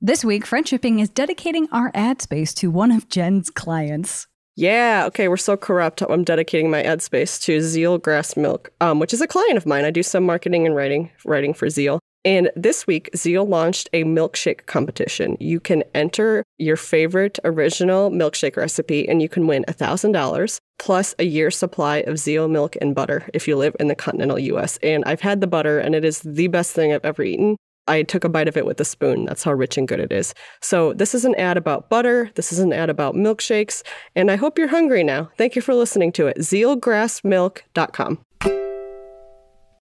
This week, Friendshipping is dedicating our ad space to one of Jen's clients. Yeah, okay, we're so corrupt. I'm dedicating my ad space to Zeal Grass Milk, um, which is a client of mine. I do some marketing and writing writing for Zeal. And this week, Zeal launched a milkshake competition. You can enter your favorite original milkshake recipe and you can win $1,000 plus a year's supply of Zeal milk and butter if you live in the continental US. And I've had the butter and it is the best thing I've ever eaten. I took a bite of it with a spoon. That's how rich and good it is. So, this is an ad about butter. This is an ad about milkshakes. And I hope you're hungry now. Thank you for listening to it. ZealGrassMilk.com.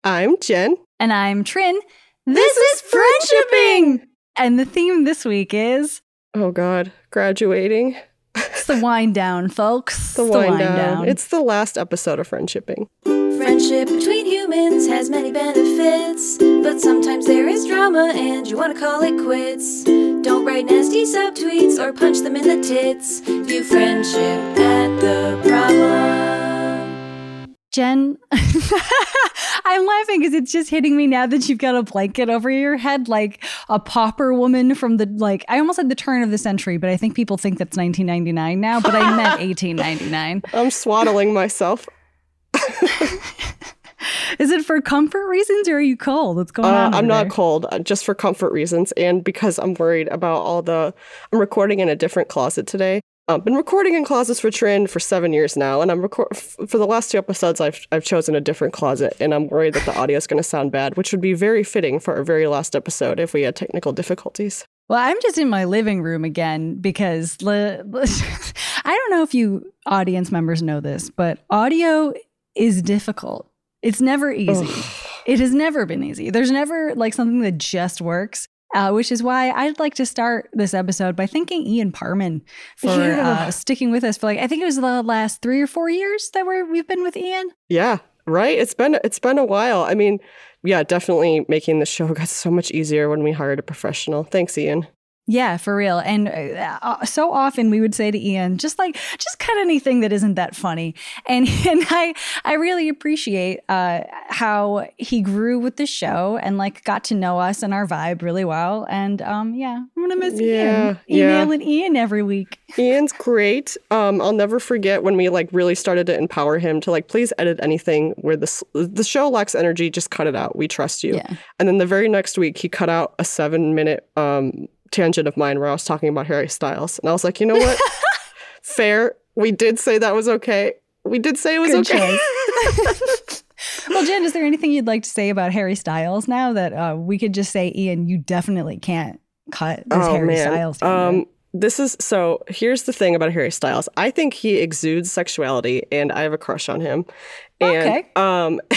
I'm Jen. And I'm Trin. This, is Friendshipping! And the theme this week is Oh, God, graduating. it's the wind down, folks. The wind, down. It's the last episode of Friendshipping. Friendship between humans has many benefits, but sometimes there is drama and you want to call it quits. Don't write nasty subtweets or punch them in the tits. View friendship at the problem. Jen, I'm laughing because it's just hitting me now that you've got a blanket over your head, like a pauper woman from the like. I almost said the turn of the century, but I think people think that's 1999 now. But I meant 1899. I'm swaddling myself. Is it for comfort reasons or are you cold? What's going Uh, on? I'm not there? cold, uh, just for comfort reasons, and because I'm worried about all the. I'm recording in a different closet today. I've been recording in closets for Trin for seven years now, and I'm record f- for the last two episodes. I've I've chosen a different closet, and I'm worried that the audio is going to sound bad, which would be very fitting for our very last episode if we had technical difficulties. Well, I'm just in my living room again because li- I don't know if you audience members know this, but audio is difficult. It's never easy. It has never been easy. There's never like something that just works. Uh, which is why I'd like to start this episode by thanking Ian Parman for Yeah. uh, sticking with us for like I think it was the last three or four years that we're, we've been with Ian. Yeah, right. It's been it's been a while. I mean, yeah, definitely making the show got so much easier when we hired a professional. Thanks, Ian. Yeah, for real. And uh, uh, so often we would say to Ian, just like, just cut anything that isn't that funny. And and I I really appreciate uh, how he grew with the show and like got to know us and our vibe really well. And um, yeah, I'm gonna miss Yeah, Ian. yeah. Emailing Ian every week. Ian's great. Um, I'll never forget when we like really started to empower him to like, please edit anything where the the show lacks energy. Just cut it out. We trust you. Yeah. And then the very next week, he cut out a seven minute um, tangent of mine where I was talking about Harry Styles, and I was like, you know what? Fair. We did say that was okay. We did say it was Good okay. Well, Jen, is there anything you'd like to say about Harry Styles now that uh, we could just say, Ian, you definitely can't cut this Harry Styles? tangent? Um, this is so. Here's the thing about Harry Styles. I think he exudes sexuality, and I have a crush on him. And, Okay. Um,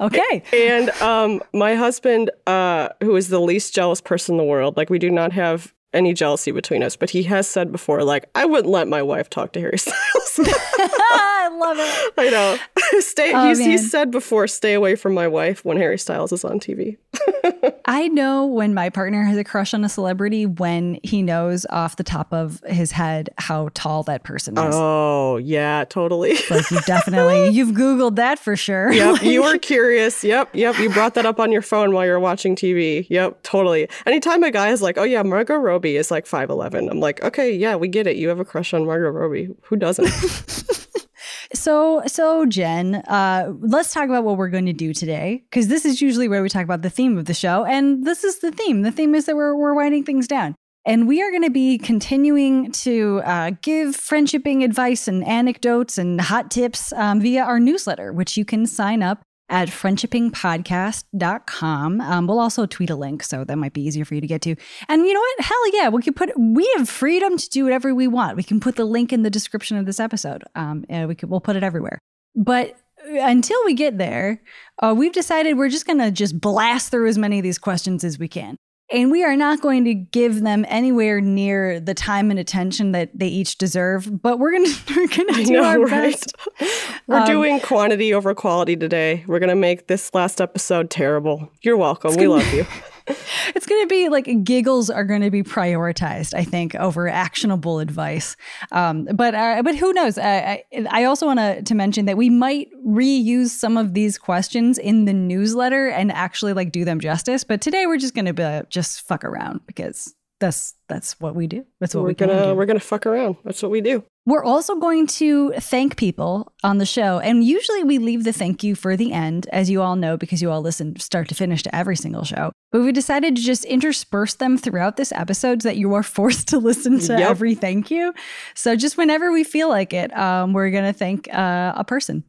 okay. and um, my husband, uh, who is the least jealous person in the world, like we do not have any jealousy between us, but he has said before, like I wouldn't let my wife talk to Harry Styles. I love it. I know. Stay. Oh, he's, he's said before, stay away from my wife when Harry Styles is on TV. I know when my partner has a crush on a celebrity when he knows off the top of his head how tall that person is. Oh yeah, totally. Like you definitely you've googled that for sure. Yep, you were curious. Yep, yep. You brought that up on your phone while you were watching TV. Yep, totally. Anytime a guy is like, "Oh yeah, Margot Robbie is like five eleven, I'm like, "Okay, yeah, we get it. You have a crush on Margot Robbie. Who doesn't?" So so Jen, uh, let's talk about what we're going to do today because this is usually where we talk about the theme of the show, and this is the theme. The theme is that we're we're winding things down. And we are going to be continuing to uh, give friendshipping advice and anecdotes and hot tips um, via our newsletter, which you can sign up at friendshippingpodcast.com. Um, we'll also tweet a link, so that might be easier for you to get to. And you know what? Hell yeah, we can put we have freedom to do whatever we want. We can put the link in the description of this episode. Um, and we could we'll put it everywhere. But until we get there, uh, we've decided we're just going to just blast through as many of these questions as we can. And we are not going to give them anywhere near the time and attention that they each deserve, but we're going to going to do know, our right? best. We're Um, doing quantity over quality today. We're gonna make this last episode terrible. You're welcome. We love you. it's going to be like giggles are going to be prioritized, I think, over actionable advice. Um, but uh, but who knows? I, I, I also want to to mention that we might reuse some of these questions in the newsletter and actually like do them justice. But today we're just going to be just fuck around because that's that's what we do. That's what we're we gonna do. we're gonna fuck around. That's what we do. We're also going to thank people on the show. And usually we leave the thank you for the end, as you all know, because you all listen start to finish to every single show. But we decided to just intersperse them throughout this episode so that you are forced to listen to Yep. every thank you. So just whenever we feel like it, um, we're going to thank uh, a person.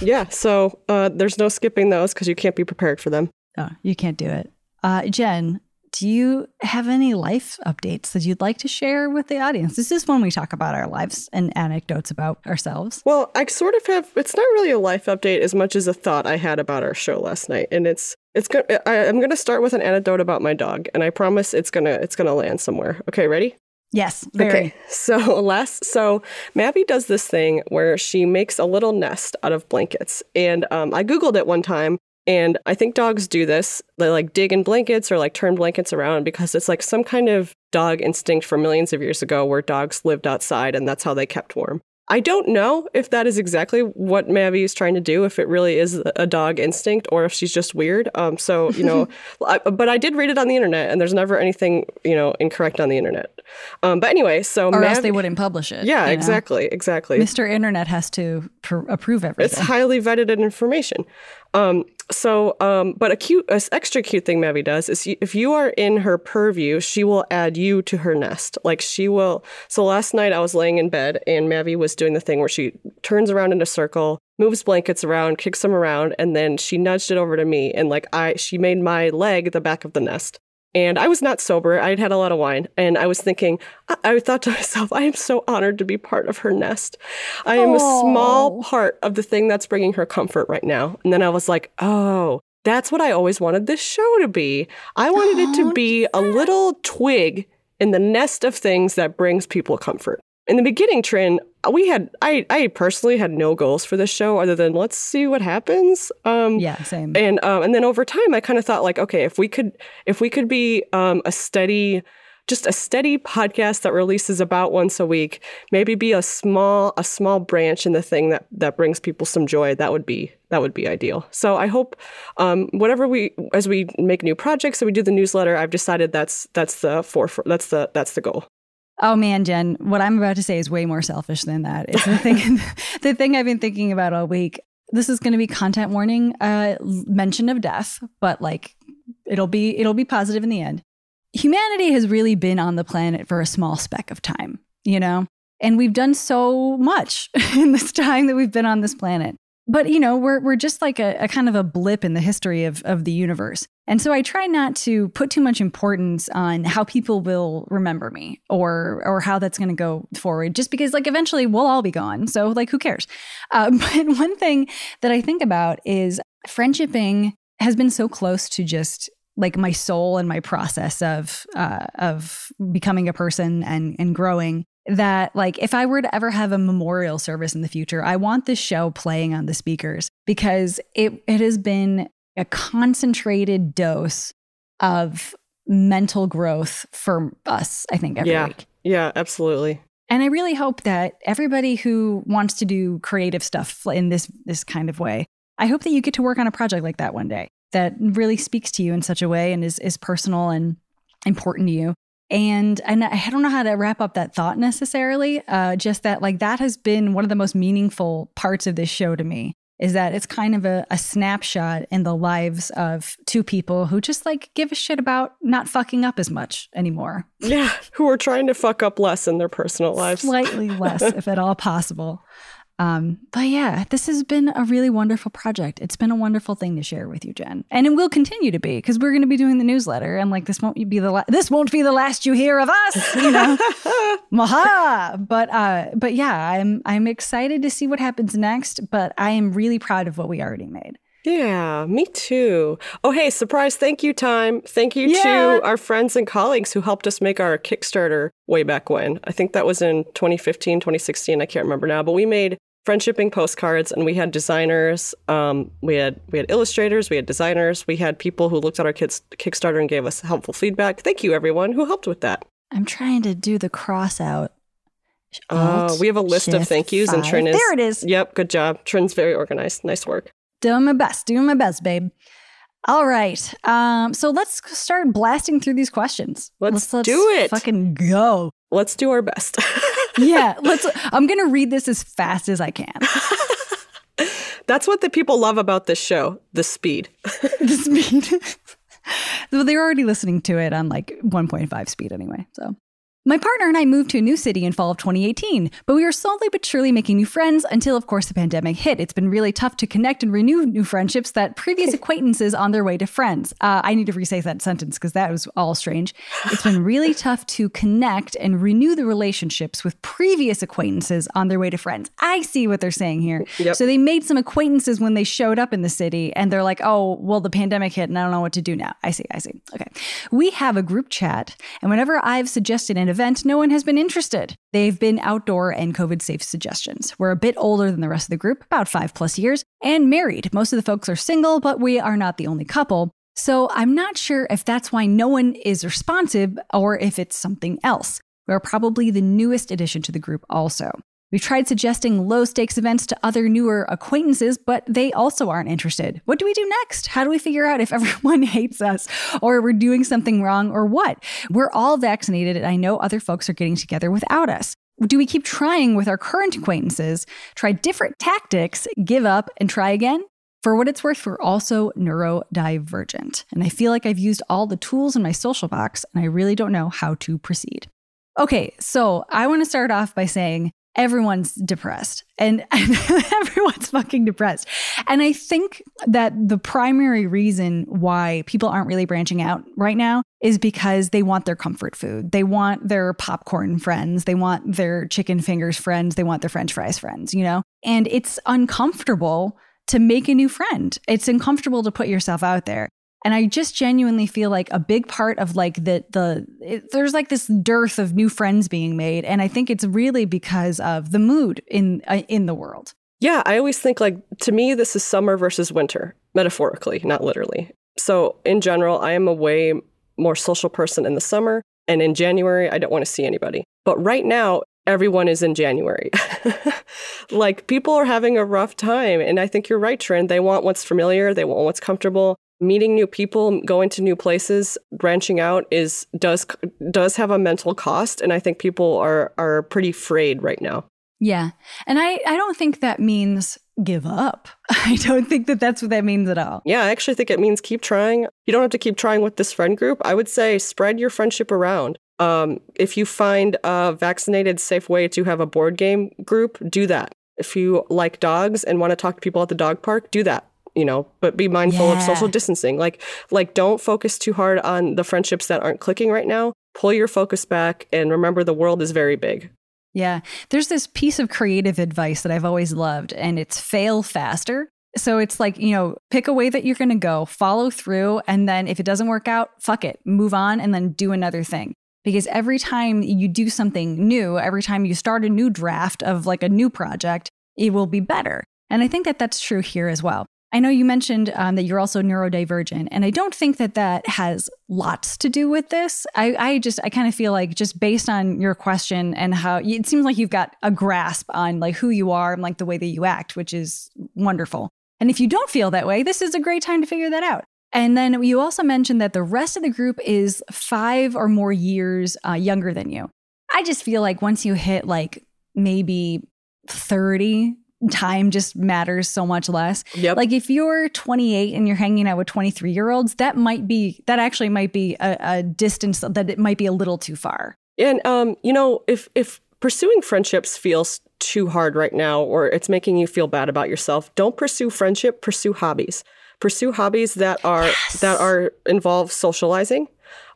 Yeah. So uh, there's no skipping those because you can't be prepared for them. Oh, you can't do it. Uh, Jen, do you have any life updates that you'd like to share with the audience? This is when we talk about our lives and anecdotes about ourselves. Well, I sort of have. It's not really a life update as much as a thought I had about our show last night, and it's it's good. I'm going to start with an anecdote about my dog, and I promise it's gonna it's gonna land somewhere. Okay, ready? Yes, very. Okay, so last, so Mavi does this thing where she makes a little nest out of blankets, and um, I googled it one time, and I think dogs do this. They like dig in blankets or like turn blankets around because it's like some kind of dog instinct from millions of years ago where dogs lived outside, and that's how they kept warm. I don't know if that is exactly what Mavi is trying to do, if it really is a dog instinct or if she's just weird. Um, so, you know, I, but I did read it on the internet and there's never anything, you know, incorrect on the internet. Um, but anyway, so or else they wouldn't publish it. yeah, you know? exactly, exactly. Mr. Internet has to pr- approve everything. It's highly vetted information. Um, so, um, but a cute, extra cute thing Mavi does is if you are in her purview, she will add you to her nest. Like she will. So last night I was laying in bed and Mavi was doing the thing where she turns around in a circle, moves blankets around, kicks them around, and then she nudged it over to me and like I, she made my leg the back of the nest. And I was not sober. I'd had a lot of wine. And I was thinking, I, I thought to myself, I am so honored to be part of her nest. I am a small part of the thing that's bringing her comfort right now. And then I was like, oh, that's what I always wanted this show to be. I wanted it to be a little twig in the nest of things that brings people comfort. In the beginning, Trin, we had I I personally had no goals for this show other than let's see what happens. Um, yeah, same. and um, and then over time, I kind of thought like, okay, if we could if we could be um, a steady, just a steady podcast that releases about once a week, maybe be a small a small branch in the thing that that brings people some joy. That would be that would be ideal. So I hope um, whatever we as we make new projects and we do the newsletter, I've decided that's that's the for that's the that's the goal. Oh man, Jen, what I'm about to say is way more selfish than that. It's the thing, the thing I've been thinking about all week. This is going to be content warning, uh, mention of death, but like it'll be it'll be positive in the end. Humanity has really been on the planet for a small speck of time, you know, and we've done so much in this time that we've been on this planet. But you know, we're we're just like a, a kind of a blip in the history of of the universe. And so I try not to put too much importance on how people will remember me or or how that's going to go forward just because like eventually we'll all be gone. So like who cares? Uh, but one thing that I think about is friendshipping has been so close to just like my soul and my process of uh, of becoming a person and and growing that like if I were to ever have a memorial service in the future, I want this show playing on the speakers because it it has been a concentrated dose of mental growth for us, I think, every Yeah. week. Yeah, absolutely. And I really hope that everybody who wants to do creative stuff in this this kind of way, I hope that you get to work on a project like that one day that really speaks to you in such a way and is is personal and important to you. And and I don't know how to wrap up that thought necessarily. Uh, just that like that has been one of the most meaningful parts of this show to me is that it's kind of a, a snapshot in the lives of two people who just like give a shit about not fucking up as much anymore. Yeah, who are trying to fuck up less in their personal lives. Slightly less, if at all possible. Um, but yeah, this has been a really wonderful project. It's been a wonderful thing to share with you, Jen, and it will continue to be because we're going to be doing the newsletter, and like this won't be the la- this won't be the last you hear of us, you know. Maha! But uh, but yeah, I'm I'm excited to see what happens next. But I am really proud of what we already made. Yeah, me too. Oh, hey, surprise thank you time. Thank you Yeah. to our friends and colleagues who helped us make our Kickstarter way back when. I think that was in 2015, 2016. I can't remember now, but we made friendshipping postcards, and we had designers. Um, we had we had illustrators, we had designers, we had people who looked at our kids Kickstarter and gave us helpful feedback. Thank you, everyone who helped with that. I'm trying to do the cross out. Uh, we have a list of thank yous, and five. Trin is There it is. Yep, good job. Trin's very organized. Nice work. Doing my best, doing my best, babe. All right. Um, so let's start blasting through these questions. Let's do it. Fucking go. Let's do our best. Yeah, let's I'm gonna read this as fast as I can. That's what the people love about this show: the speed. the speed. well, they're already listening to it on like 1.5 speed anyway. So, my partner and I moved to a new city in fall of 2018, but we were slowly but surely making new friends until, of course, the pandemic hit. It's been really tough to connect and renew new friendships that previous acquaintances on their way to friends. Uh, I need to resay that sentence because that was all strange. It's been really tough to connect and renew the relationships with previous acquaintances on their way to friends. I see what they're saying here. Yep. So they made some acquaintances when they showed up in the city and they're like, oh, well, the pandemic hit and I don't know what to do now. I see, I see. Okay. We have a group chat, and whenever I've suggested an event, no one has been interested. They've been outdoor and COVID safe suggestions. We're a bit older than the rest of the group, about five plus years, and married. Most of the folks are single, but we are not the only couple. So I'm not sure if that's why no one is responsive or if it's something else. We're probably the newest addition to the group, also. We've tried suggesting low stakes events to other newer acquaintances, but they also aren't interested. What do we do next? How do we figure out if everyone hates us or we're doing something wrong or what? We're all vaccinated, and I know other folks are getting together without us. Do we keep trying with our current acquaintances, try different tactics, give up, and try again? For what it's worth, we're also neurodivergent. And I feel like I've used all the tools in my social box, and I really don't know how to proceed. Okay, so I want to start off by saying everyone's depressed and, and everyone's fucking depressed. And I think that the primary reason why people aren't really branching out right now is because they want their comfort food. They want their popcorn friends. They want their chicken fingers friends. They want their french fries friends, you know? And it's uncomfortable to make a new friend. It's uncomfortable to put yourself out there. And I just genuinely feel like a big part of like the the it, there's like this dearth of new friends being made, and I think it's really because of the mood in uh, in the world. Yeah, I always think like to me this is summer versus winter, metaphorically, not literally. So in general, I am a way more social person in the summer, and in January I don't want to see anybody. But right now everyone is in January. like people are having a rough time, and I think you're right, Trin. They want what's familiar, they want what's comfortable. Meeting new people, going to new places, branching out is does does have a mental cost, and I think people are are pretty frayed right now. Yeah, and I I don't think that means give up. I don't think that that's what that means at all. Yeah, I actually think it means keep trying. You don't have to keep trying with this friend group. I would say spread your friendship around. Um, if you find a vaccinated, safe way to have a board game group, do that. If you like dogs and want to talk to people at the dog park, do that. You know, but be mindful of social distancing. Like, like don't focus too hard on the friendships that aren't clicking right now. Pull your focus back and remember the world is very big. Yeah. There's this piece of creative advice that I've always loved, and it's fail faster. So it's like, you know, pick a way that you're going to go, follow through, and then if it doesn't work out, fuck it, move on, and then do another thing. Because every time you do something new, every time you start a new draft of like a new project, it will be better. And I think that that's true here as well. I know you mentioned um, that you're also neurodivergent, and I don't think that that has lots to do with this. I, I just, I kind of feel like just based on your question and how it seems like you've got a grasp on like who you are and like the way that you act, which is wonderful. And if you don't feel that way, this is a great time to figure that out. And then you also mentioned that the rest of the group is five or more years uh, younger than you. I just feel like once you hit like maybe 30, time just matters so much less. Yep. Like if you're 28 and you're hanging out with 23 year olds, that might be, that actually might be a, a distance that it might be a little too far. And um, you know, if if pursuing friendships feels too hard right now or it's making you feel bad about yourself, don't pursue friendship, pursue hobbies. Pursue hobbies that are that are involve socializing.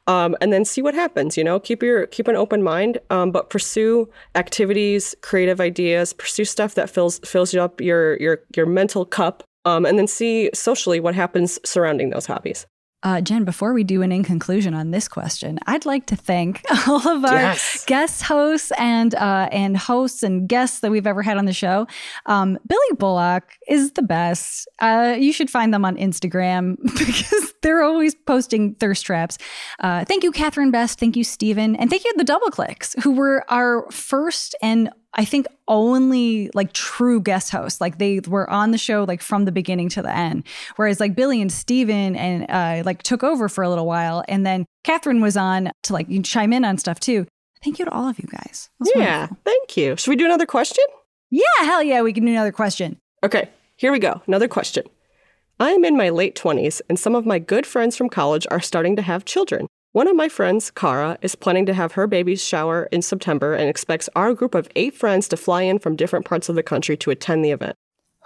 Um, and then see what happens. You know, keep your keep an open mind, um, but pursue activities, creative ideas, pursue stuff that fills fills you up your your your mental cup, um, and then see socially what happens surrounding those hobbies. Uh, Jen, before we do an in conclusion on this question, I'd like to thank all of our Yes. guest hosts and uh, and hosts and guests that we've ever had on the show. Um, Billy Bullock is the best. Uh, you should find them on Instagram because they're always posting thirst traps. Uh, thank you, Catherine Best. Thank you, Stephen, and thank you the Double Clicks, who were our first and I think only like true guest hosts. Like they were on the show like from the beginning to the end. Whereas like Billy and Steven and uh like took over for a little while. And then Catherine was on to like chime in on stuff too. Thank you to all of you guys. Yeah, wonderful. thank you. Should we do another question? Yeah, hell yeah, we can do another question. Okay, here we go. Another question. I am in my late 20s, and some of my good friends from college are starting to have children. One of my friends, Kara, is planning to have her baby's shower in September and expects our group of eight friends to fly in from different parts of the country to attend the event.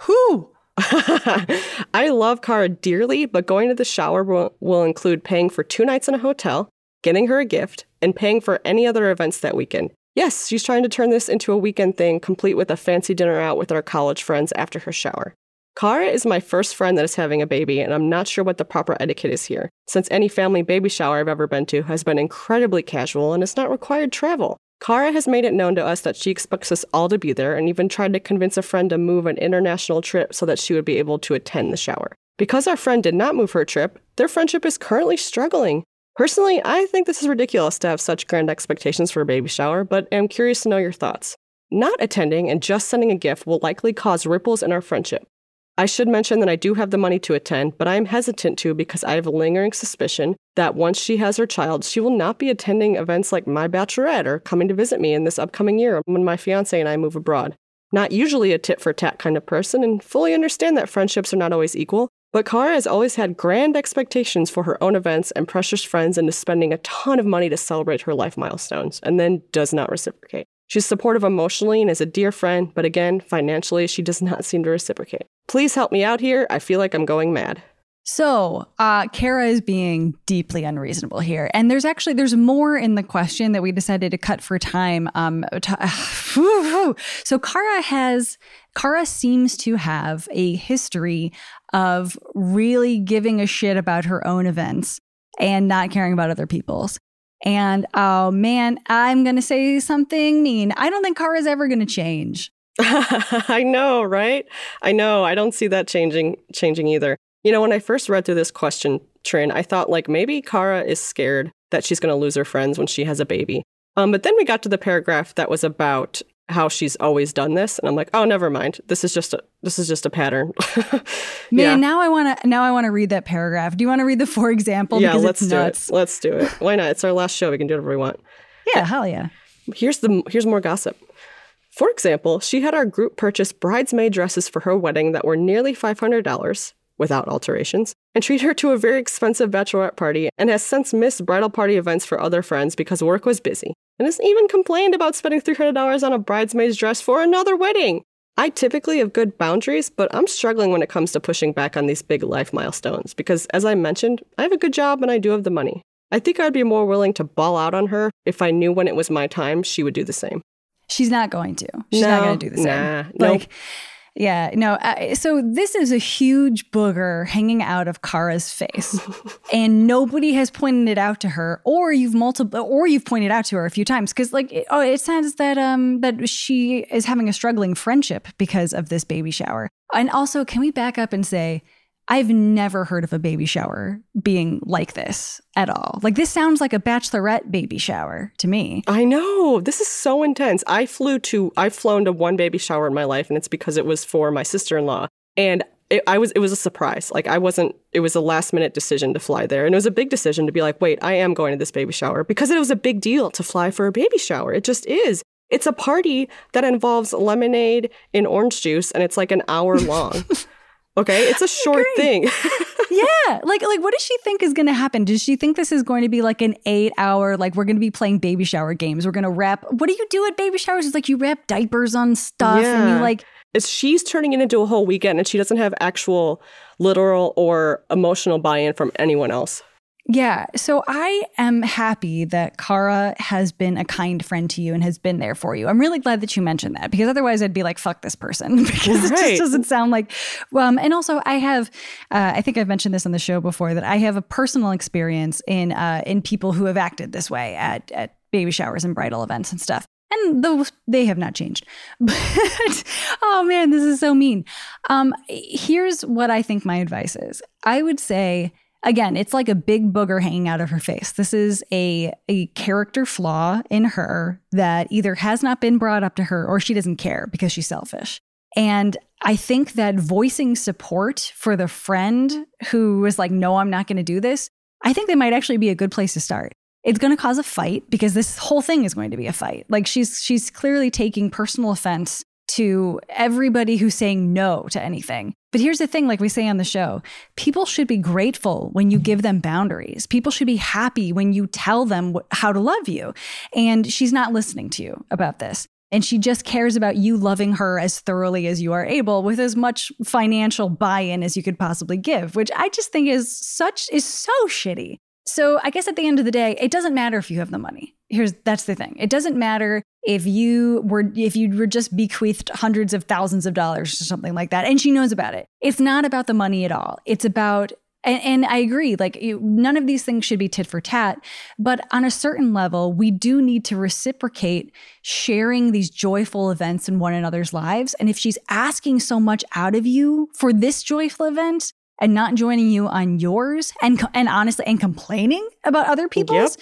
Who? I love Kara dearly, but going to the shower will, will include paying for two nights in a hotel, getting her a gift, and paying for any other events that weekend. Yes, she's trying to turn this into a weekend thing, complete with a fancy dinner out with our college friends after her shower. Kara is my first friend that is having a baby, and I'm not sure what the proper etiquette is here, since any family baby shower I've ever been to has been incredibly casual and has not required travel. Kara has made it known to us that she expects us all to be there and even tried to convince a friend to move an international trip so that she would be able to attend the shower. Because our friend did not move her trip, their friendship is currently struggling. Personally, I think this is ridiculous to have such grand expectations for a baby shower, but am curious to know your thoughts. Not attending and just sending a gift will likely cause ripples in our friendship. I should mention that I do have the money to attend, but I am hesitant to because I have a lingering suspicion that once she has her child, she will not be attending events like my bachelorette or coming to visit me in this upcoming year when my fiance and I move abroad. Not usually a tit for tat kind of person, and fully understand that friendships are not always equal, but Kara has always had grand expectations for her own events and pressures friends into spending a ton of money to celebrate her life milestones, and then does not reciprocate. She's supportive emotionally and is a dear friend, but again, financially, she does not seem to reciprocate. Please help me out here. I feel like I'm going mad. So, uh, Kara is being deeply unreasonable here, and there's actually there's more in the question that we decided to cut for time. Um, so Kara has Kara seems to have a history of really giving a shit about her own events and not caring about other people's. And oh man, I'm gonna say something mean. I don't think Kara's ever gonna change. I know, right? I know. I don't see that changing changing either. You know, when I first read through this question, Trin, I thought like maybe Kara is scared that she's going to lose her friends when she has a baby. Um, but then we got to the paragraph that was about how she's always done this, and I'm like, oh, never mind. This is just a this is just a pattern. Man, yeah, now I want to now I want to read that paragraph. Do you want to read the for example? yeah. because Let's it's do nuts. it. Let's do it. Why not? It's our last show. We can do whatever we want. Yeah, hell yeah. Here's the here's more gossip. For example, she had our group purchase bridesmaid dresses for her wedding that were nearly $500 without alterations and treat her to a very expensive bachelorette party and has since missed bridal party events for other friends because work was busy and has even complained about spending $300 on a bridesmaid's dress for another wedding. I typically have good boundaries, but I'm struggling when it comes to pushing back on these big life milestones because, as I mentioned, I have a good job and I do have the money. I think I'd be more willing to ball out on her if I knew when it was my time she would do the same. She's not going to. She's not going to do the same. nah, nope. Yeah, no. Uh, so this is a huge booger hanging out of Kara's face, and nobody has pointed it out to her, or you've multiple, or you've pointed out to her a few times because, like, it, oh, it sounds that um that she is having a struggling friendship because of this baby shower. And also, can we back up and say? I've never heard of a baby shower being like this at all. Like this sounds like a bachelorette baby shower to me. I know. This is so intense. I flew to I've flown to one baby shower in my life and it's because it was for my sister-in-law. And it, I was it was a surprise. Like I wasn't it was a last minute decision to fly there. And it was a big decision to be like, "Wait, I am going to this baby shower" because it was a big deal to fly for a baby shower. It just is. It's a party that involves lemonade and orange juice and it's like an hour long. okay? It's a short thing. yeah like like what does she think is going to happen does she think this is going to be like an eight hour like we're going to be playing baby shower games we're going to wrap what do you do at baby showers it's like you wrap diapers on stuff and you like It's she's turning it into a whole weekend and she doesn't have actual literal or emotional buy-in from anyone else. Yeah. So I am happy that Kara has been a kind friend to you and has been there for you. I'm really glad that you mentioned that because otherwise I'd be like, fuck this person because it just doesn't sound like. Um, and also, I have, uh, I think I've mentioned this on the show before that I have a personal experience in uh, in people who have acted this way at, at baby showers and bridal events and stuff. And those they have not changed. But oh man, this is so mean. Um, here's what I think my advice is. I would say again, it's like a big booger hanging out of her face. This is a a character flaw in her that either has not been brought up to her or she doesn't care because she's selfish. And I think that voicing support for the friend who was like, no, I'm not going to do this, I think that might actually be a good place to start. It's going to cause a fight because this whole thing is going to be a fight. Like she's she's clearly taking personal offense to everybody who's saying no to anything. But here's the thing like we say on the show, people should be grateful when you give them boundaries. People should be happy when you tell them wh- how to love you. And she's not listening to you about this. And she just cares about you loving her as thoroughly as you are able with as much financial buy-in as you could possibly give, which I just think is such is so shitty. So I guess at the end of the day, it doesn't matter if you have the money. Here's that's the thing. It doesn't matter if you were if you were just bequeathed hundreds of thousands of dollars or something like that, and she knows about it. It's not about the money at all. It's about and, and I agree. Like none of these things should be tit for tat, but on a certain level, we do need to reciprocate sharing these joyful events in one another's lives. And if she's asking so much out of you for this joyful event, and not joining you on yours and and honestly and complaining about other people's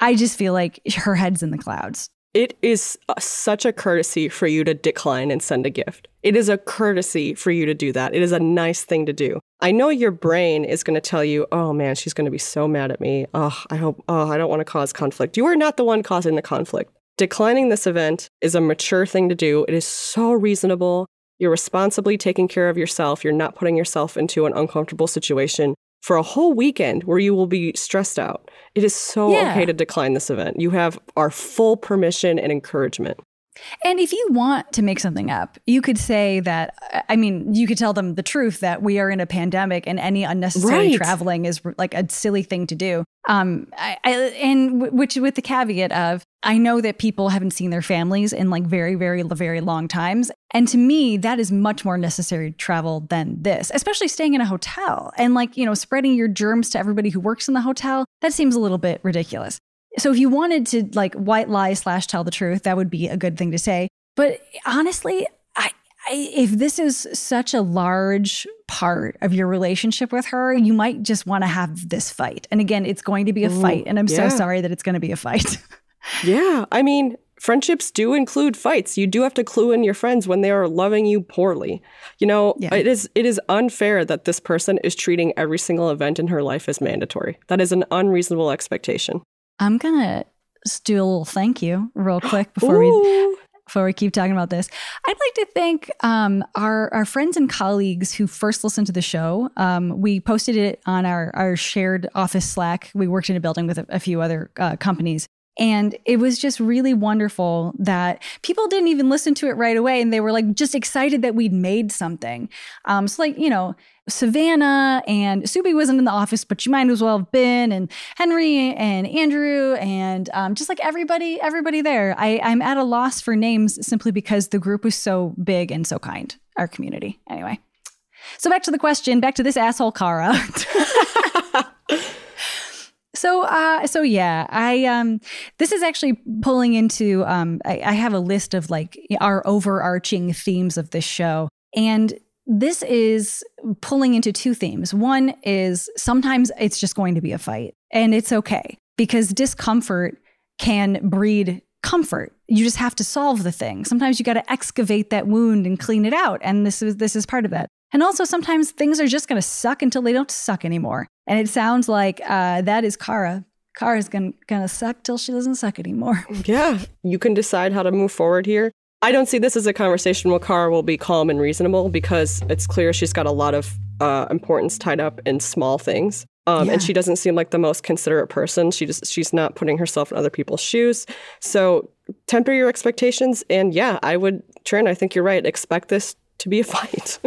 i just feel like her head's in the clouds It is uh, such a courtesy for you to decline and send a gift. It is a courtesy for you to do that. It is a nice thing to do. I know your brain is going to tell you, oh man, she's going to be so mad at me. Oh, I hope, oh, I don't want to cause conflict. You are not the one causing the conflict. Declining this event is a mature thing to do. It is so reasonable. You're responsibly taking care of yourself. You're not putting yourself into an uncomfortable situation for a whole weekend where you will be stressed out. It is so Yeah. okay to decline this event. You have our full permission and encouragement. And if you want to make something up you could say that i mean you could tell them the truth that we are in a pandemic and any unnecessary Right. traveling is like a silly thing to do. Um I, I and w- which with the caveat of i know that people haven't seen their families in like very very very long times. And to me that is much more necessary travel than this especially staying in a hotel and like you know spreading your germs to everybody who works in the hotel. That seems a little bit ridiculous so if you wanted to like white lie slash tell the truth that would be a good thing to say but honestly I, I if this is such a large part of your relationship with her you might just want to have this fight and again it's going to be a Ooh, fight and i'm yeah. so sorry that it's going to be a fight Yeah, I mean, friendships do include fights. You do have to clue in your friends when they are loving you poorly. You know, Yeah. it is it is unfair that this person is treating every single event in her life as mandatory. That is an unreasonable expectation. I'm gonna do a little thank you real quick before we before we keep talking about this, I'd like to thank um, our our friends and colleagues who first listened to the show. Um, we posted it on our our shared office Slack. We worked in a building with a, a few other uh, companies. And it was just really wonderful that people didn't even listen to it right away. And they were like just excited that we'd made something. Um, so, like, you know, Savannah and Subi wasn't in the office, but she might as well have been, and Henry and Andrew, and um, just like everybody, everybody there. I, I'm at a loss for names simply because the group was so big and so kind, our community. Anyway. So back to the question, back to this asshole Kara. So, uh, so yeah, I um, this is actually pulling into um, I, I have a list of like our overarching themes of this show, and this is pulling into two themes. One is sometimes it's just going to be a fight, and it's okay because discomfort can breed comfort. You just have to solve the thing. Sometimes you got to excavate that wound and clean it out, and this is this is part of that. And also, sometimes things are just going to suck until they don't suck anymore. And it sounds like uh, that is Kara. Kara's going to suck till she doesn't suck anymore. Yeah, you can decide how to move forward here. I don't see this as a conversation where Kara will be calm and reasonable because it's clear she's got a lot of uh, importance tied up in small things. Um, Yeah. And she doesn't seem like the most considerate person. She just she's not putting herself in other people's shoes. So temper your expectations. And yeah, I would, Trin, I think you're right. Expect this to be a fight.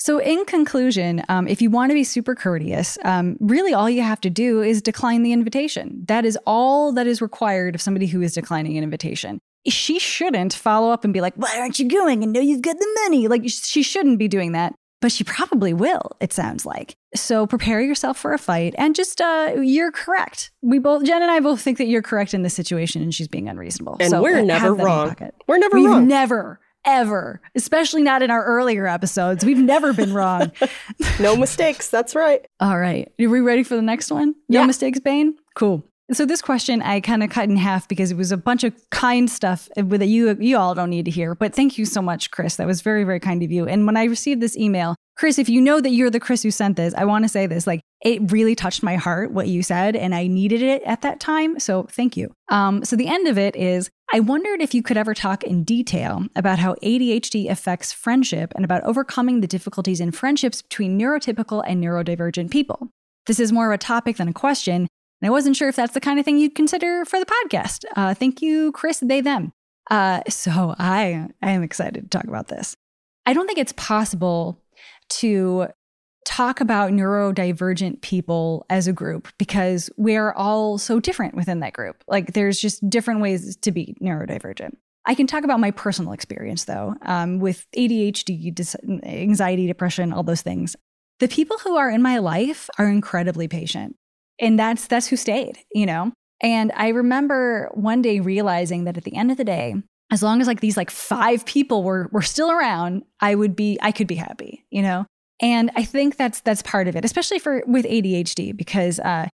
So, in conclusion, um, if you want to be super courteous, um, really all you have to do is decline the invitation. That is all that is required of somebody who is declining an invitation. She shouldn't follow up and be like, Why aren't you going? And know you've got the money. Like, she shouldn't be doing that, but she probably will, it sounds like. So, prepare yourself for a fight and just, uh, you're correct. We both, Jen and I both think that you're correct in this situation and she's being unreasonable. And so, we're uh, never wrong. We're never wrong. We've wrong. never, ever, especially not in our earlier episodes, we've never been wrong. no mistakes. That's right. All right. Are we ready for the next one? No Yeah. mistakes, Bane? Cool. So this question I kind of cut in half because it was a bunch of kind stuff that you you all don't need to hear. But thank you so much, Chris. That was very very kind of you. And when I received this email, Chris, if you know that you're the Chris who sent this, I want to say this: like it really touched my heart what you said, and I needed it at that time. So thank you. Um, so the end of it is, I wondered if you could ever talk in detail about how ADHD affects friendship and about overcoming the difficulties in friendships between neurotypical and neurodivergent people. This is more of a topic than a question. And I wasn't sure if that's the kind of thing you'd consider for the podcast. Uh, thank you, Chris, they, them. Uh, so I, I am excited to talk about this. I don't think it's possible to talk about neurodivergent people as a group because we're all so different within that group. Like there's just different ways to be neurodivergent. I can talk about my personal experience though, um, with ADHD, dis- anxiety, depression, all those things. The people who are in my life are incredibly patient and that's that's who stayed you know? And i remember one day realizing that at the end of the day as long as like these like five people were were still around i would be i could be happy you know? And i think that's that's part of it especially for with adhd because uh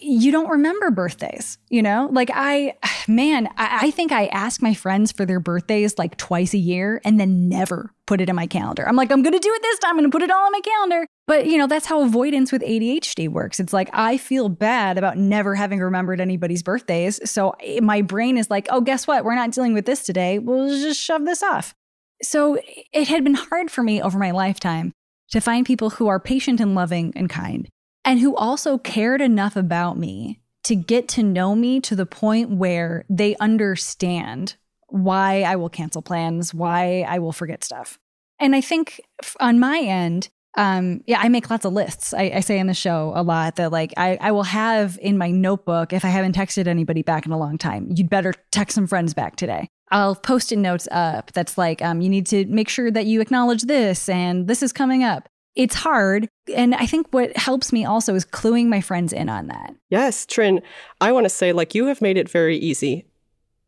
you don't remember birthdays, you know? Like, I, man, I, I think I ask my friends for their birthdays like twice a year and then never put it in my calendar. I'm like, I'm gonna do it this time, I'm gonna put it all on my calendar. But, you know, that's how avoidance with ADHD works. It's like, I feel bad about never having remembered anybody's birthdays. So eh, my brain is like, oh, guess what? We're not dealing with this today. We'll just shove this off. So it had been hard for me over my lifetime to find people who are patient and loving and kind and who also cared enough about me to get to know me to the point where they understand why I will cancel plans, why I will forget stuff. And I think on my end, um, yeah, I make lots of lists. I, I say in the show a lot that like I, I will have in my notebook if I haven't texted anybody back in a long time, you'd better text some friends back today. I'll post it notes up that's like, um, you need to make sure that you acknowledge this and this is coming up it's hard. And I think what helps me also is cluing my friends in on that. Yes, Trin, I want to say, like, you have made it very easy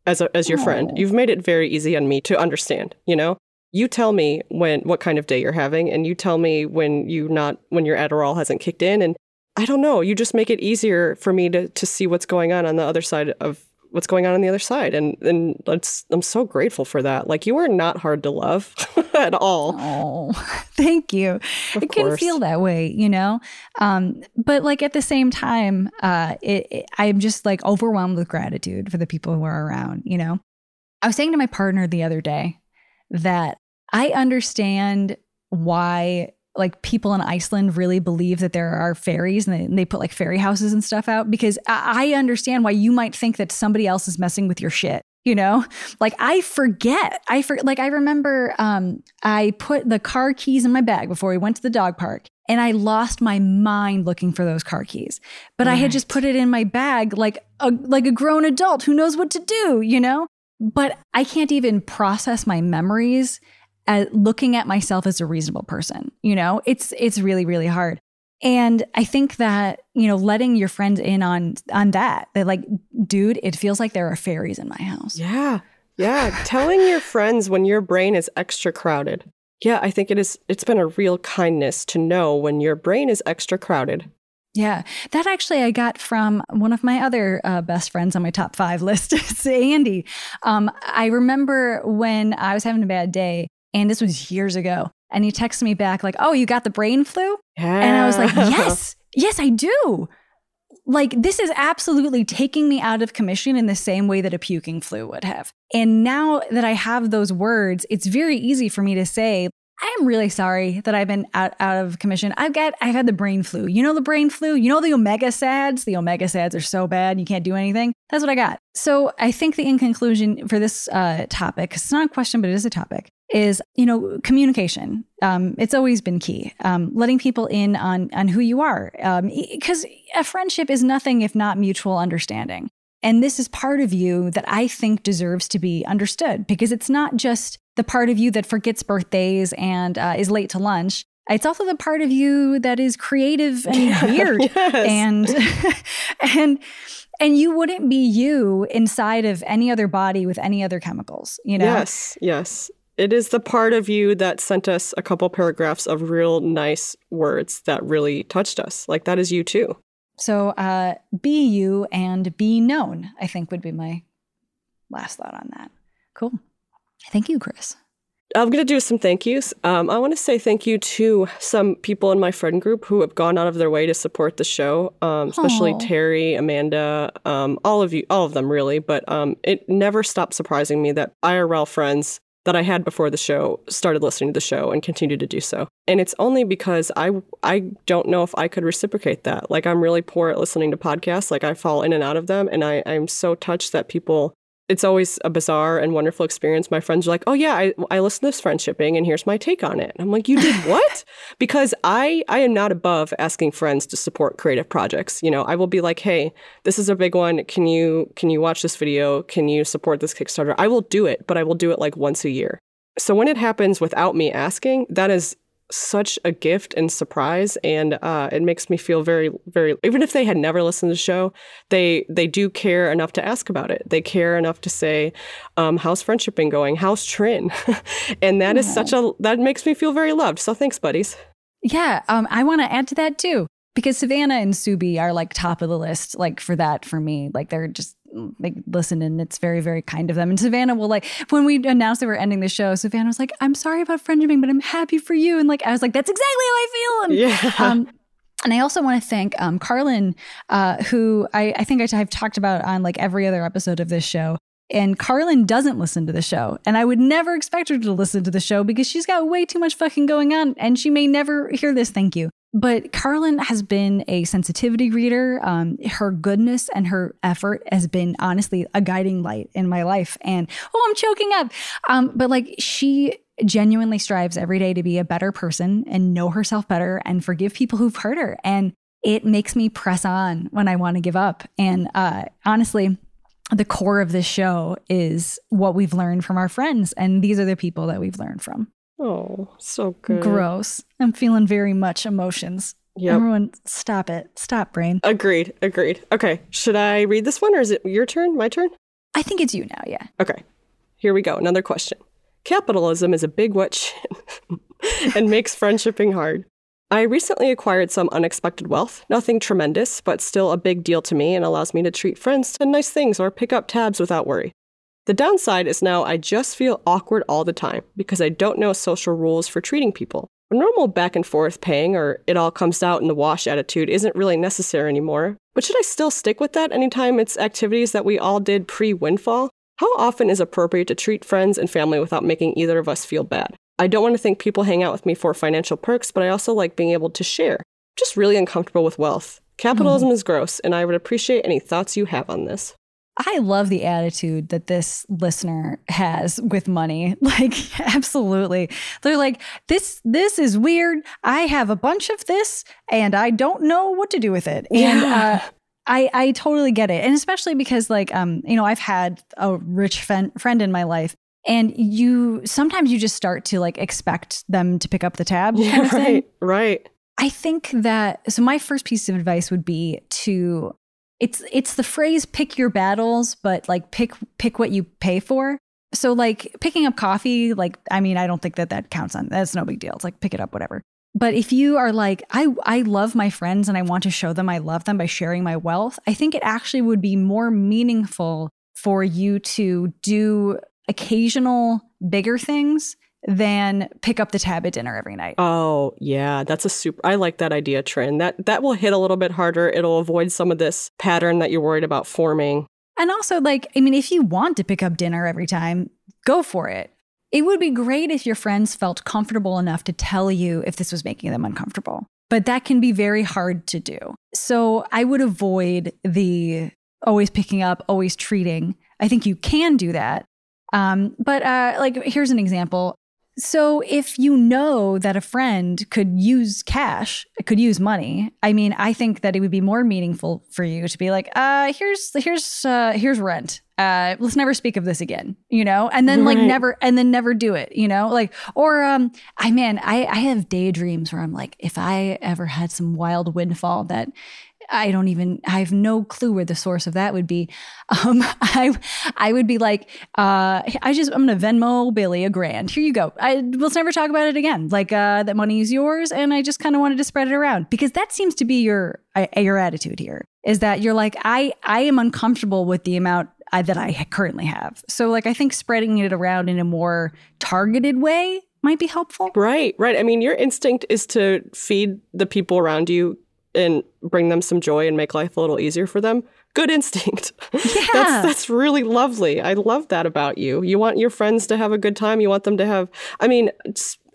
as, a, as your friend. Oh. You've made it very easy on me to understand, you know? You tell me when what kind of day you're having, and you tell me when you not when your Adderall hasn't kicked in, and I don't know. You just make it easier for me to to see what's going on on the other side of what's going on on the other side, and and it's, I'm so grateful for that. Like you are not hard to love at all. Oh, thank you. Of it can feel that way, you know? Um, but like at the same time, uh, it, it, I'm just like overwhelmed with gratitude for the people who are around, you know? I was saying to my partner the other day that I understand why like people in Iceland really believe that there are fairies and they, and they put like fairy houses and stuff out because I, I understand why you might think that somebody else is messing with your shit. You know, like I forget. I for like I remember um, I put the car keys in my bag before we went to the dog park, and I lost my mind looking for those car keys. But I had just put it in my bag like a like a grown adult who knows what to do. You know, but I can't even process my memories at looking at myself as a reasonable person. You know, it's it's really really hard. And I think that, you know, letting your friends in on on that, that like, dude, it feels like there are fairies in my house. Yeah. Yeah. Telling your friends when your brain is extra crowded. Yeah, I think it is it's been a real kindness to know when your brain is extra crowded. Yeah, that actually I got from one of my other uh, best friends on my top five list. it's Andy. Um, I remember when I was having a bad day, and this was years ago, and he texted me back like, "Oh, you got the brain flu?" Yeah. And I was like, "Yes, yes, I do." Like this is absolutely taking me out of commission in the same way that a puking flu would have. And now that I have those words, it's very easy for me to say, I am really sorry that I've been out, out of commission. I've got I've had the brain flu. You know the brain flu? You know the omega sads? The omega sads are so bad you can't do anything. That's what I got. So I think the in conclusion for this uh, topic, it's not a question, but it is a topic. Is you know communication. Um, it's always been key. Um, letting people in on on who you are. Because um, a friendship is nothing if not mutual understanding. And this is part of you that i think deserves to be understood because it's not just the part of you that forgets birthdays and uh, is late to lunch. It's also the part of you that is creative and yeah, weird. yes. and and and you wouldn't be you inside of any other body with any other chemicals you know? Yes yes it is the part of you that sent us a couple paragraphs of real nice words that really touched us. Like that is you too. So uh, be you and be known, I think would be my last thought on that. Cool. Thank you, Chris. I'm going to do some thank yous. Um, I want to say thank you to some people in my friend group who have gone out of their way to support the show, um, especially Aww. Terry, Amanda, um, all of you, all of them really. But um, it never stopped surprising me that IRL friends that I had before the show started listening to the show and continue to do so. And it's only because I I don't know if I could reciprocate that. Like I'm really poor at listening to podcasts. Like I fall in and out of them and I, I'm so touched that people it's always a bizarre and wonderful experience. My friends are like, "Oh yeah, I, I listen to this friendshipping, and here's my take on it." And I'm like, "You did what?" because I I am not above asking friends to support creative projects. You know, I will be like, "Hey, this is a big one. Can you can you watch this video? Can you support this Kickstarter?" I will do it, but I will do it like once a year. So when it happens without me asking, that is such a gift and surprise and uh, it makes me feel very very even if they had never listened to the show they they do care enough to ask about it. They care enough to say um, how's been going? How's trin? And that is such a that makes me feel very loved. So thanks buddies. Yeah um, i want to add to that too because savannah and subi are like top of the list like for that for me. Like they're just like listen and it's very very kind of them and savannah will like when we announced that we are ending the show savannah was like i'm sorry about friendshipping but i'm happy for you and like i was like that's exactly how i feel and, yeah. Um, and I also want to thank um, Carlin, uh, who I, I think I've talked about on like every other episode of this show. And Carlin doesn't listen to the show. And I would never expect her to listen to the show because she's got way too much fucking going on and she may never hear this. Thank you. But Carlin has been a sensitivity reader. Um, her goodness and her effort has been honestly a guiding light in my life. And oh, I'm choking up. Um, but like she genuinely strives every day to be a better person and know herself better and forgive people who've hurt her. And it makes me press on when I want to give up. And uh, honestly, the core of this show is what we've learned from our friends. And these are the people that we've learned from. Oh, so good. Gross. I'm feeling very much emotions. Yep. Everyone, stop it. Stop, brain. Agreed. Agreed. Okay. Should I read this one or is it your turn? My turn? I think it's you now, yeah. Okay. Here we go. Another question. Capitalism is a big wet shit and makes friendshipping hard. I recently acquired some unexpected wealth. Nothing tremendous, but still a big deal to me and allows me to treat friends to nice things or pick up tabs without worry. The downside is now I just feel awkward all the time because I don't know social rules for treating people. A normal back and forth paying or it all comes out in the wash attitude isn't really necessary anymore. But should I still stick with that anytime it's activities that we all did pre windfall? How often is appropriate to treat friends and family without making either of us feel bad? I don't want to think people hang out with me for financial perks, but I also like being able to share. Just really uncomfortable with wealth. Capitalism mm. is gross, and I would appreciate any thoughts you have on this. I love the attitude that this listener has with money. Like absolutely. They're like this this is weird. I have a bunch of this and I don't know what to do with it. And yeah. uh, I I totally get it. And especially because like um you know, I've had a rich fen- friend in my life and you sometimes you just start to like expect them to pick up the tab yeah, kind of right. Right. I think that so my first piece of advice would be to it's it's the phrase pick your battles but like pick pick what you pay for so like picking up coffee like i mean i don't think that that counts on that's no big deal it's like pick it up whatever but if you are like i i love my friends and i want to show them i love them by sharing my wealth i think it actually would be more meaningful for you to do occasional bigger things than pick up the tab at dinner every night. Oh, yeah, that's a super I like that idea, Trin. That that will hit a little bit harder. It'll avoid some of this pattern that you're worried about forming. And also like, I mean, if you want to pick up dinner every time, go for it. It would be great if your friends felt comfortable enough to tell you if this was making them uncomfortable. But that can be very hard to do. So I would avoid the always picking up, always treating. I think you can do that. Um, but uh, like, here's an example. So if you know that a friend could use cash, could use money, I mean, I think that it would be more meaningful for you to be like, uh, here's here's uh here's rent. Uh, let's never speak of this again, you know, and then like never, and then never do it, you know, like, or, um, I man, I, I have daydreams where I'm like, if I ever had some wild windfall that I don't even, I have no clue where the source of that would be. Um, I, I would be like, uh, I just, I'm going to Venmo Billy a grand. Here you go. I, let's never talk about it again. Like, uh, that money is yours. And I just kind of wanted to spread it around because that seems to be your, uh, your attitude here is that you're like, I, I am uncomfortable with the amount I, that I currently have. So like, I think spreading it around in a more targeted way might be helpful. Right, right. I mean, your instinct is to feed the people around you and bring them some joy and make life a little easier for them. Good instinct. Yeah. that's that's really lovely. I love that about you. You want your friends to have a good time. You want them to have. I mean,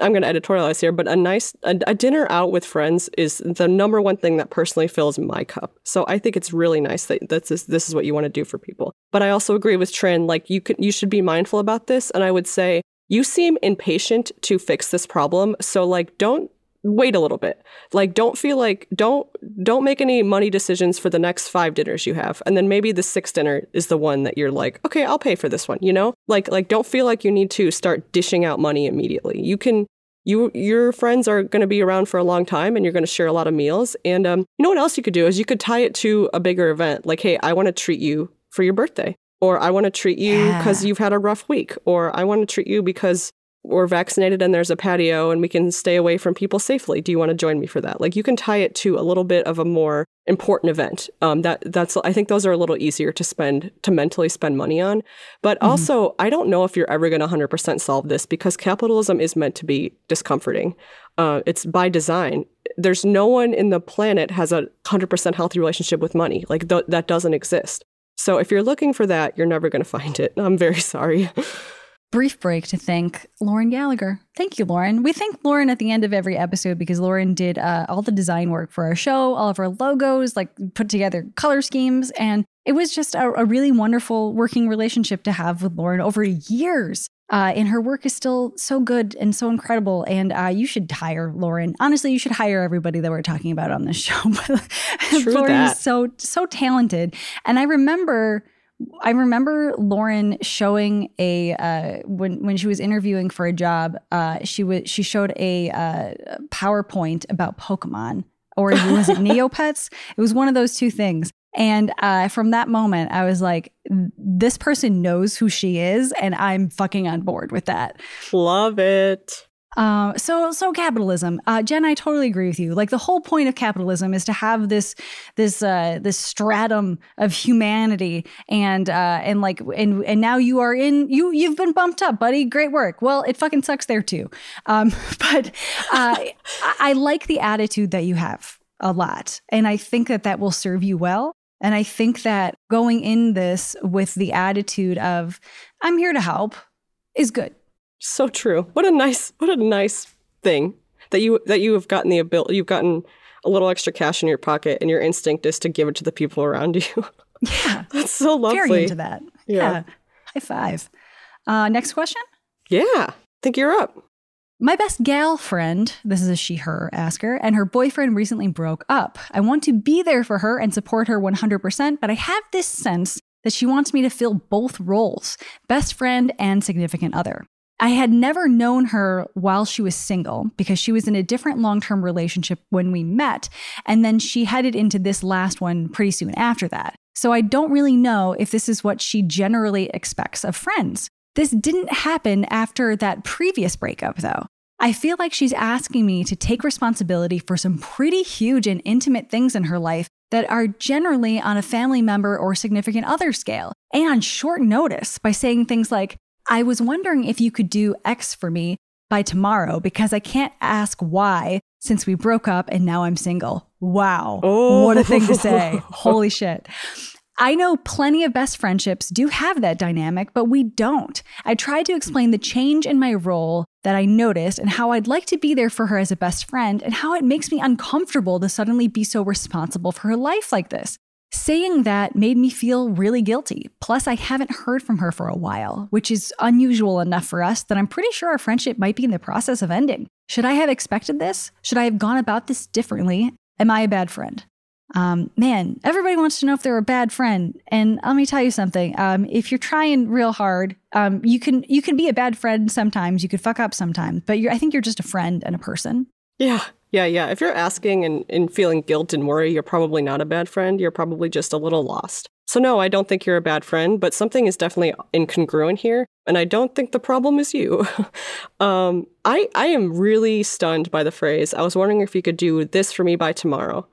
I'm going to editorialize here, but a nice a, a dinner out with friends is the number one thing that personally fills my cup. So I think it's really nice that that's this, this is what you want to do for people. But I also agree with Trin. Like you could you should be mindful about this. And I would say you seem impatient to fix this problem. So like don't wait a little bit. Like don't feel like don't don't make any money decisions for the next 5 dinners you have. And then maybe the sixth dinner is the one that you're like, "Okay, I'll pay for this one." You know? Like like don't feel like you need to start dishing out money immediately. You can you your friends are going to be around for a long time and you're going to share a lot of meals and um you know what else you could do is you could tie it to a bigger event like hey I want to treat you for your birthday or I want to treat you Yeah. cuz you've had a rough week or I want to treat you because we're vaccinated and there's a patio and we can stay away from people safely. Do you want to join me for that? Like you can tie it to a little bit of a more important event. Um, that that's I think those are a little easier to spend to mentally spend money on. But also, I don't know if you're ever going to 100% solve this because capitalism is meant to be discomforting. Uh, it's by design. There's no one in the planet has a 100% healthy relationship with money. Like th- that doesn't exist. So if you're looking for that, you're never going to find it. I'm very sorry. brief break to thank Lauren Gallagher. Thank you, Lauren. We thank Lauren at the end of every episode because Lauren did uh, all the design work for our show, all of our logos, like put together color schemes. And it was just a, a really wonderful working relationship to have with Lauren over years. Uh, and her work is still so good and so incredible. And uh, you should hire Lauren. Honestly, you should hire everybody that we're talking about on this show. Lauren that. is so so talented. And I remember I remember Lauren showing a uh, when when she was interviewing for a job. Uh, she was she showed a uh, PowerPoint about Pokemon, or was it Neopets? It was one of those two things. And uh, from that moment, I was like, this person knows who she is, and I'm fucking on board with that. Love it. Uh, so so capitalism, uh, Jen, I totally agree with you. Like the whole point of capitalism is to have this this uh, this stratum of humanity, and uh, and like and and now you are in you you've been bumped up, buddy. Great work. Well, it fucking sucks there too. Um, but uh, I, I like the attitude that you have a lot, and I think that that will serve you well. And I think that going in this with the attitude of I'm here to help is good. So true. What a nice what a nice thing that you that you have gotten the ability you've gotten a little extra cash in your pocket and your instinct is to give it to the people around you. Yeah. That's so lovely. very into that. Yeah. Yeah. High five. Uh, next question. Yeah. I think you're up. My best gal friend, this is a she her asker, and her boyfriend recently broke up. I want to be there for her and support her 100%, but I have this sense that she wants me to fill both roles best friend and significant other. I had never known her while she was single because she was in a different long term relationship when we met, and then she headed into this last one pretty soon after that. So I don't really know if this is what she generally expects of friends. This didn't happen after that previous breakup, though. I feel like she's asking me to take responsibility for some pretty huge and intimate things in her life that are generally on a family member or significant other scale, and on short notice by saying things like, I was wondering if you could do X for me by tomorrow because I can't ask why since we broke up and now I'm single. Wow. Oh. What a thing to say. Oh. Holy shit. I know plenty of best friendships do have that dynamic, but we don't. I tried to explain the change in my role that I noticed and how I'd like to be there for her as a best friend and how it makes me uncomfortable to suddenly be so responsible for her life like this. Saying that made me feel really guilty. Plus, I haven't heard from her for a while, which is unusual enough for us that I'm pretty sure our friendship might be in the process of ending. Should I have expected this? Should I have gone about this differently? Am I a bad friend? Um, man, everybody wants to know if they're a bad friend. And let me tell you something. Um, if you're trying real hard, um, you can you can be a bad friend sometimes. You could fuck up sometimes, but I think you're just a friend and a person. Yeah, yeah, yeah. If you're asking and, and feeling guilt and worry, you're probably not a bad friend. You're probably just a little lost. So, no, I don't think you're a bad friend, but something is definitely incongruent here. And I don't think the problem is you. um, I, I am really stunned by the phrase. I was wondering if you could do this for me by tomorrow.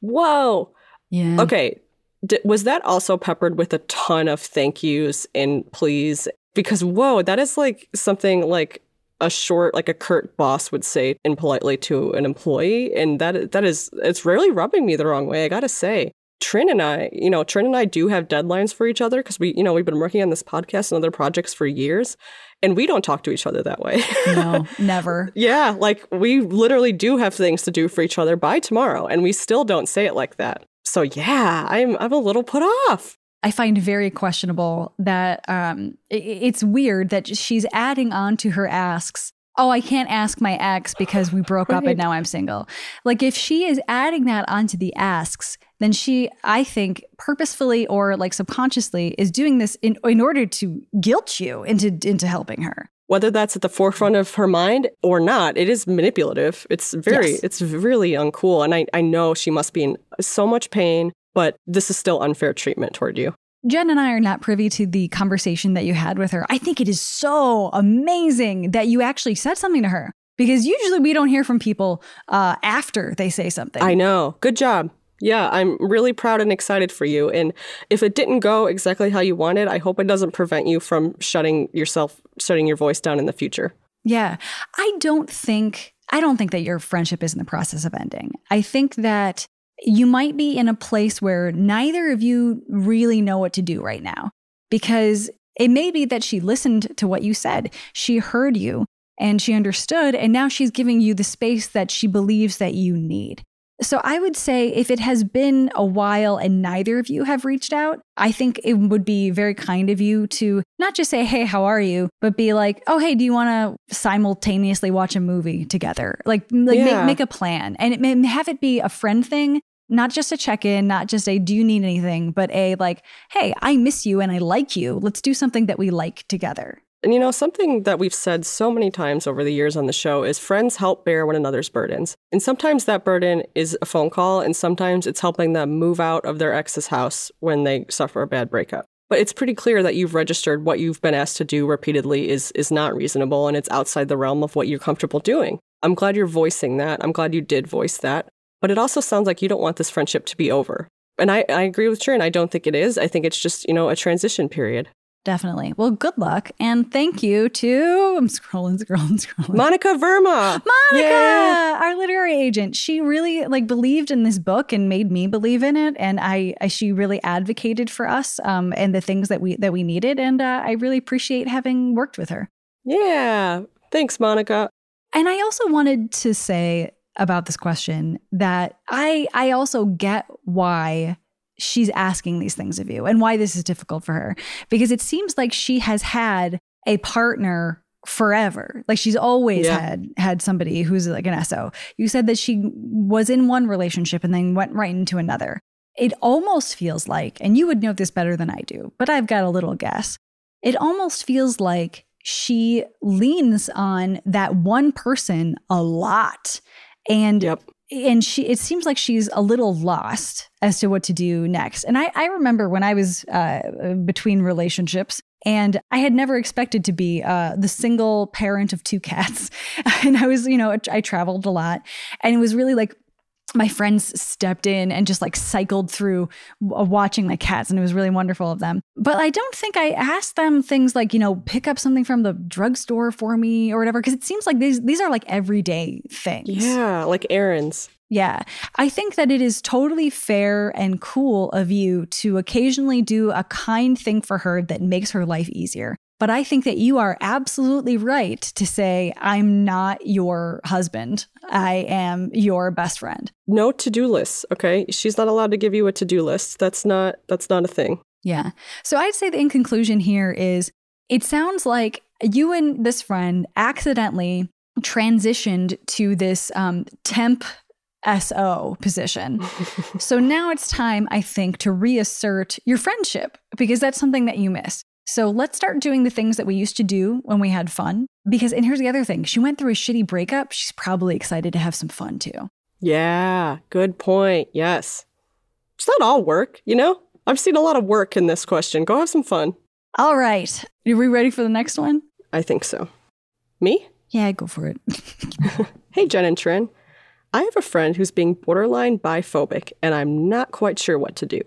Whoa. Yeah. Okay. D- was that also peppered with a ton of thank yous and please? Because, whoa, that is like something like a short, like a curt boss would say impolitely to an employee. And that that is, it's rarely rubbing me the wrong way, I gotta say. Trin and I, you know, Trin and I do have deadlines for each other because we, you know, we've been working on this podcast and other projects for years, and we don't talk to each other that way. no, never. Yeah, like we literally do have things to do for each other by tomorrow, and we still don't say it like that. So yeah, I'm I'm a little put off. I find very questionable that um, it, it's weird that she's adding on to her asks oh, I can't ask my ex because we broke right. up and now I'm single. Like if she is adding that onto the asks, then she, I think, purposefully or like subconsciously is doing this in, in order to guilt you into into helping her. Whether that's at the forefront of her mind or not, it is manipulative. It's very, yes. it's really uncool. And I, I know she must be in so much pain, but this is still unfair treatment toward you. Jen and I are not privy to the conversation that you had with her. I think it is so amazing that you actually said something to her because usually we don't hear from people uh, after they say something. I know. Good job. Yeah, I'm really proud and excited for you. And if it didn't go exactly how you wanted, I hope it doesn't prevent you from shutting yourself, shutting your voice down in the future. Yeah. I don't think I don't think that your friendship is in the process of ending. I think that you might be in a place where neither of you really know what to do right now because it may be that she listened to what you said. She heard you and she understood, and now she's giving you the space that she believes that you need. So I would say if it has been a while and neither of you have reached out, I think it would be very kind of you to not just say, Hey, how are you? But be like, Oh, hey, do you want to simultaneously watch a movie together? Like, like yeah. make, make a plan and it may have it be a friend thing not just a check in, not just a do you need anything, but a like, hey, I miss you and I like you. Let's do something that we like together. And you know, something that we've said so many times over the years on the show is friends help bear one another's burdens. And sometimes that burden is a phone call, and sometimes it's helping them move out of their ex's house when they suffer a bad breakup. But it's pretty clear that you've registered what you've been asked to do repeatedly is is not reasonable and it's outside the realm of what you're comfortable doing. I'm glad you're voicing that. I'm glad you did voice that. But it also sounds like you don't want this friendship to be over. And I, I agree with Trin. I don't think it is. I think it's just, you know, a transition period. Definitely. Well, good luck. And thank you to, I'm scrolling, scrolling, scrolling. Monica Verma. Monica, yeah. our literary agent. She really like believed in this book and made me believe in it. And I, I she really advocated for us um, and the things that we, that we needed. And uh, I really appreciate having worked with her. Yeah. Thanks, Monica. And I also wanted to say about this question that I, I also get why she's asking these things of you and why this is difficult for her. Because it seems like she has had a partner forever. Like she's always yeah. had had somebody who's like an SO you said that she was in one relationship and then went right into another. It almost feels like and you would know this better than I do but I've got a little guess. It almost feels like she leans on that one person a lot and yep. and she it seems like she's a little lost as to what to do next. And i, I remember when i was uh, between relationships and i had never expected to be uh, the single parent of two cats. And i was you know i traveled a lot and it was really like my friends stepped in and just like cycled through uh, watching my cats and it was really wonderful of them but i don't think i asked them things like you know pick up something from the drugstore for me or whatever because it seems like these these are like everyday things yeah like errands yeah. I think that it is totally fair and cool of you to occasionally do a kind thing for her that makes her life easier. But I think that you are absolutely right to say, I'm not your husband. I am your best friend. No to-do lists, okay? She's not allowed to give you a to-do list. That's not that's not a thing. Yeah. So I'd say the in conclusion here is it sounds like you and this friend accidentally transitioned to this um, temp SO position. so now it's time, I think, to reassert your friendship because that's something that you miss. So let's start doing the things that we used to do when we had fun. Because, and here's the other thing she went through a shitty breakup. She's probably excited to have some fun too. Yeah, good point. Yes. It's not all work, you know? I've seen a lot of work in this question. Go have some fun. All right. Are we ready for the next one? I think so. Me? Yeah, go for it. hey, Jen and Trin. I have a friend who's being borderline biphobic, and I'm not quite sure what to do.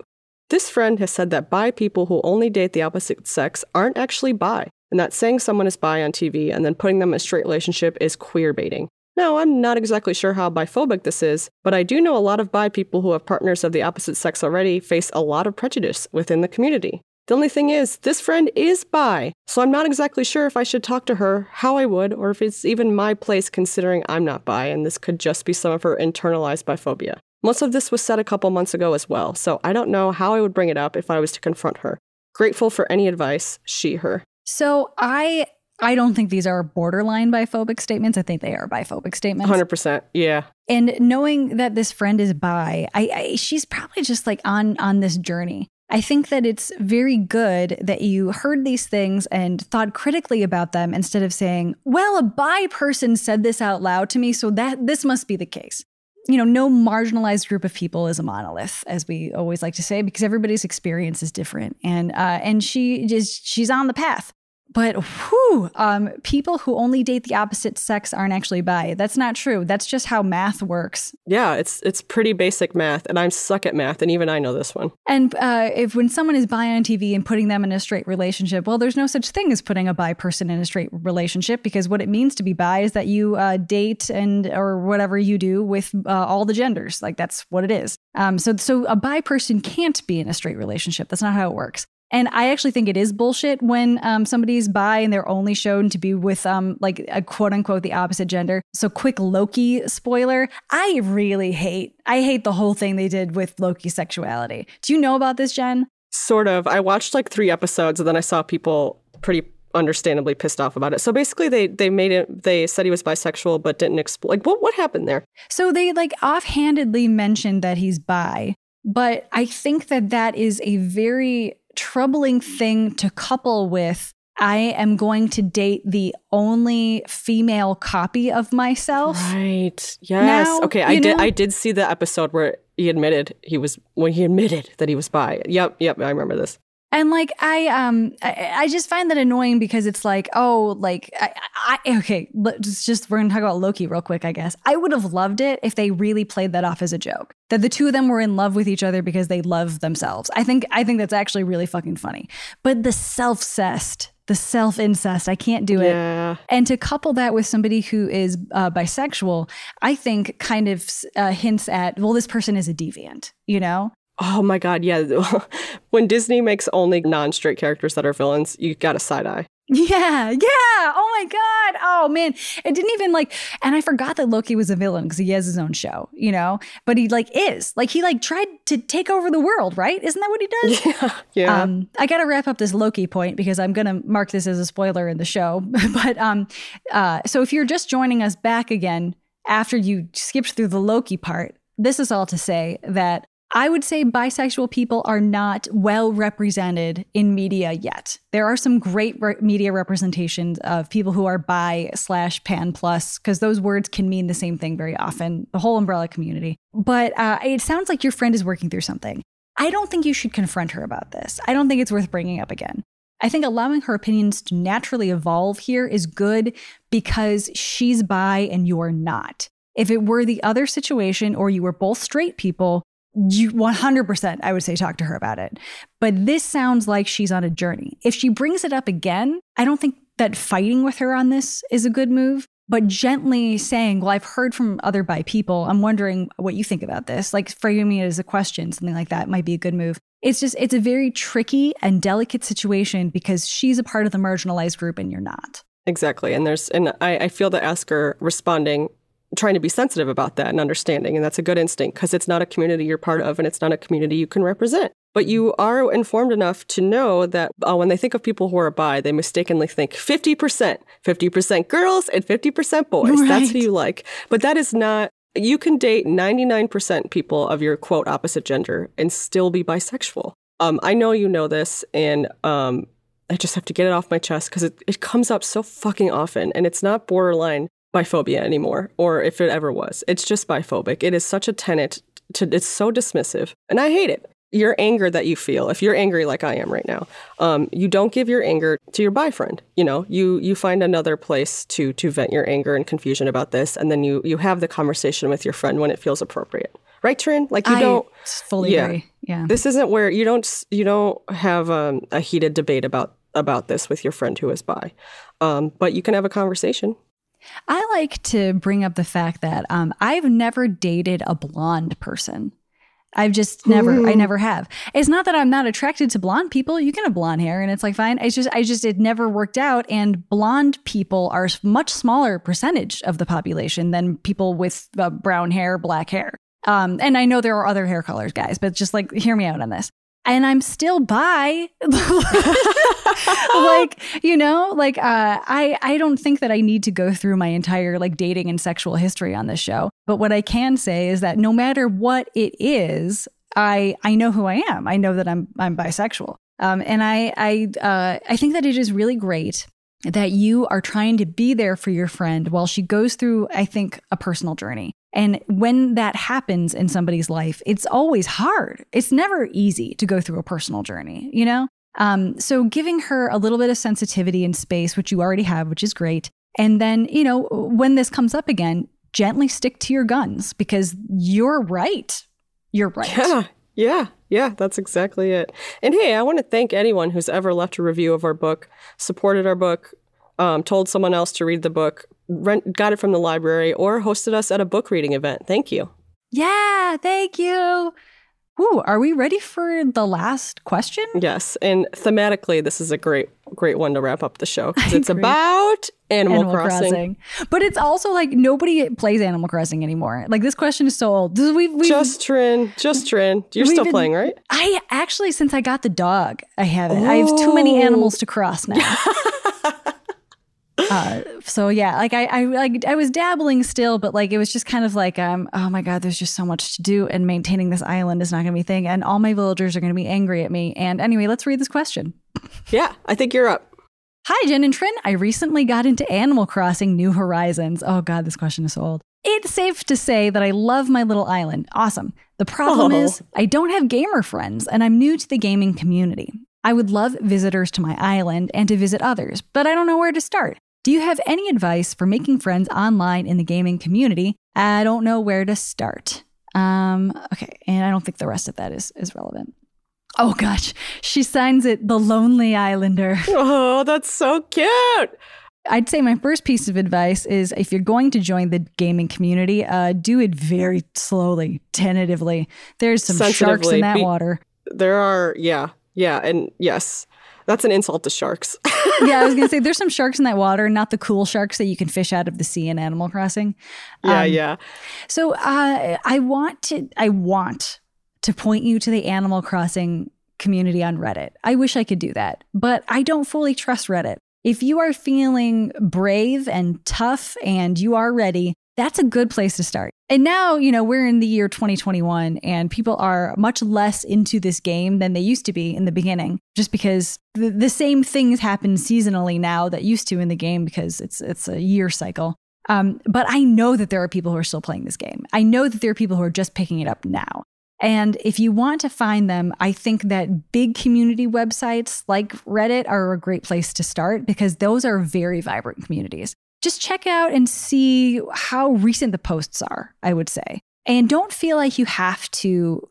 This friend has said that bi people who only date the opposite sex aren't actually bi, and that saying someone is bi on TV and then putting them in a straight relationship is queer baiting. Now, I'm not exactly sure how biphobic this is, but I do know a lot of bi people who have partners of the opposite sex already face a lot of prejudice within the community. The only thing is, this friend is bi, so I'm not exactly sure if I should talk to her, how I would, or if it's even my place considering I'm not bi and this could just be some of her internalized biphobia. Most of this was said a couple months ago as well, so I don't know how I would bring it up if I was to confront her. Grateful for any advice, she, her. So I I don't think these are borderline biphobic statements. I think they are biphobic statements. 100%. Yeah. And knowing that this friend is bi, I, I she's probably just like on on this journey. I think that it's very good that you heard these things and thought critically about them instead of saying, "Well, a bi person said this out loud to me, so that this must be the case." You know, no marginalized group of people is a monolith, as we always like to say, because everybody's experience is different. And uh, and she is she's on the path. But whew, um, people who only date the opposite sex aren't actually bi. That's not true. That's just how math works. Yeah, it's it's pretty basic math, and I'm suck at math, and even I know this one. And uh, if when someone is bi on TV and putting them in a straight relationship, well, there's no such thing as putting a bi person in a straight relationship because what it means to be bi is that you uh, date and or whatever you do with uh, all the genders. Like that's what it is. Um, so so a bi person can't be in a straight relationship. That's not how it works. And I actually think it is bullshit when um, somebody's bi and they're only shown to be with um, like a quote unquote the opposite gender. So quick Loki spoiler. I really hate, I hate the whole thing they did with Loki's sexuality. Do you know about this, Jen? Sort of. I watched like three episodes and then I saw people pretty understandably pissed off about it. So basically they they made it they said he was bisexual but didn't explain like what what happened there? So they like offhandedly mentioned that he's bi, but I think that that is a very troubling thing to couple with I am going to date the only female copy of myself. Right. Yes. Now, okay. I did. Know, I did see the episode where he admitted he was when he admitted that he was bi. Yep. Yep. I remember this. And like I um I, I, just find that annoying because it's like oh like I, I okay let's just we're gonna talk about Loki real quick I guess I would have loved it if they really played that off as a joke that the two of them were in love with each other because they love themselves I think I think that's actually really fucking funny but the self cest the self incest. I can't do it. Yeah. And to couple that with somebody who is uh, bisexual, I think kind of uh, hints at, well, this person is a deviant, you know? Oh my god, yeah. when Disney makes only non-straight characters that are villains, you got a side eye. Yeah, yeah. Oh my god. Oh man, it didn't even like. And I forgot that Loki was a villain because he has his own show, you know. But he like is like he like tried to take over the world, right? Isn't that what he does? Yeah, yeah. Um, I got to wrap up this Loki point because I'm gonna mark this as a spoiler in the show. but um, uh, so if you're just joining us back again after you skipped through the Loki part, this is all to say that I would say bisexual people are not well represented in media yet. There are some great re- media representations of people who are bi slash pan plus, because those words can mean the same thing very often, the whole umbrella community. But uh, it sounds like your friend is working through something. I don't think you should confront her about this. I don't think it's worth bringing up again. I think allowing her opinions to naturally evolve here is good because she's bi and you're not. If it were the other situation or you were both straight people, you 100% I would say talk to her about it. But this sounds like she's on a journey. If she brings it up again, I don't think that fighting with her on this is a good move but gently saying, Well, I've heard from other bi people. I'm wondering what you think about this. Like framing it as a question, something like that might be a good move. It's just, it's a very tricky and delicate situation because she's a part of the marginalized group and you're not. Exactly. And there's, and I, I feel that Asker responding trying to be sensitive about that and understanding. And that's a good instinct because it's not a community you're part of and it's not a community you can represent. But you are informed enough to know that uh, when they think of people who are bi, they mistakenly think 50%, 50% girls and 50% boys. Right. That's who you like. But that is not, you can date 99% people of your quote opposite gender and still be bisexual. Um, I know you know this, and um, I just have to get it off my chest because it, it comes up so fucking often. And it's not borderline biphobia anymore, or if it ever was. It's just biphobic. It is such a tenet to, it's so dismissive. And I hate it your anger that you feel if you're angry like i am right now um, you don't give your anger to your boyfriend you know you you find another place to to vent your anger and confusion about this and then you you have the conversation with your friend when it feels appropriate right Trin? like you I don't fully yeah. agree. Yeah. this isn't where you don't you don't have um, a heated debate about about this with your friend who is bi um, but you can have a conversation I like to bring up the fact that um, I've never dated a blonde person. I've just never, I never have. It's not that I'm not attracted to blonde people. You can have blonde hair and it's like fine. It's just, I just, it never worked out. And blonde people are much smaller percentage of the population than people with uh, brown hair, black hair. Um, and I know there are other hair colors, guys, but just like, hear me out on this. And I'm still bi. like, you know, like uh, I I don't think that I need to go through my entire like dating and sexual history on this show. But what I can say is that no matter what it is, I I know who I am. I know that I'm I'm bisexual. Um, and I I uh, I think that it is really great that you are trying to be there for your friend while she goes through, I think, a personal journey. And when that happens in somebody's life, it's always hard. It's never easy to go through a personal journey, you know? Um, so giving her a little bit of sensitivity and space, which you already have, which is great. And then, you know, when this comes up again, gently stick to your guns because you're right. You're right. Yeah, yeah, yeah, that's exactly it. And hey, I want to thank anyone who's ever left a review of our book, supported our book, um, told someone else to read the book, rent, got it from the library, or hosted us at a book reading event. Thank you. Yeah, thank you. Ooh, are we ready for the last question? Yes, and thematically, this is a great, great one to wrap up the show because it's about Animal, Crossing. But it's also like nobody plays Animal Crossing anymore. Like this question is so old. We've, we've, Just Trin, just Trin. You're still been- playing, right? I actually, since I got the dog, I haven't. I have too many animals to cross now. uh, so yeah, like I, I, like I was dabbling still, but like it was just kind of like, um, oh my god, there's just so much to do, and maintaining this island is not going to be a thing, and all my villagers are going to be angry at me. And anyway, let's read this question. Yeah, I think you're up. Hi, Jen and Trin. I recently got into Animal Crossing New Horizons. Oh, God, this question is so old. It's safe to say that I love my little island. Awesome. The problem Oh. is, I don't have gamer friends and I'm new to the gaming community. I would love visitors to my island and to visit others, but I don't know where to start. Do you have any advice for making friends online in the gaming community? I don't know where to start. Um, okay, and I don't think the rest of that is, is relevant. Oh gosh, she signs it the Lonely Islander. Oh, that's so cute. I'd say my first piece of advice is if you're going to join the gaming community, uh, do it very slowly, tentatively. There's some sharks in that Be- water. There are, yeah, yeah, and yes, that's an insult to sharks. yeah, I was gonna say there's some sharks in that water, not the cool sharks that you can fish out of the sea in Animal Crossing. yeah, Um, yeah. So uh, I want to I want to point you to the Animal Crossing community on Reddit. I wish I could do that, but I don't fully trust Reddit. If you are feeling brave and tough and you are ready, that's a good place to start. And now, you know, we're in the year 2021 and people are much less into this game than they used to be in the beginning just because the, the same things happen seasonally now that used to in the game because it's it's a year cycle. Um, but I know that there are people who are still playing this game. I know that there are people who are just picking it up now. And if you want to find them, I think that big community websites like Reddit are a great place to start because those are very vibrant communities. Just check out and see how recent the posts are, I would say. And don't feel like you have to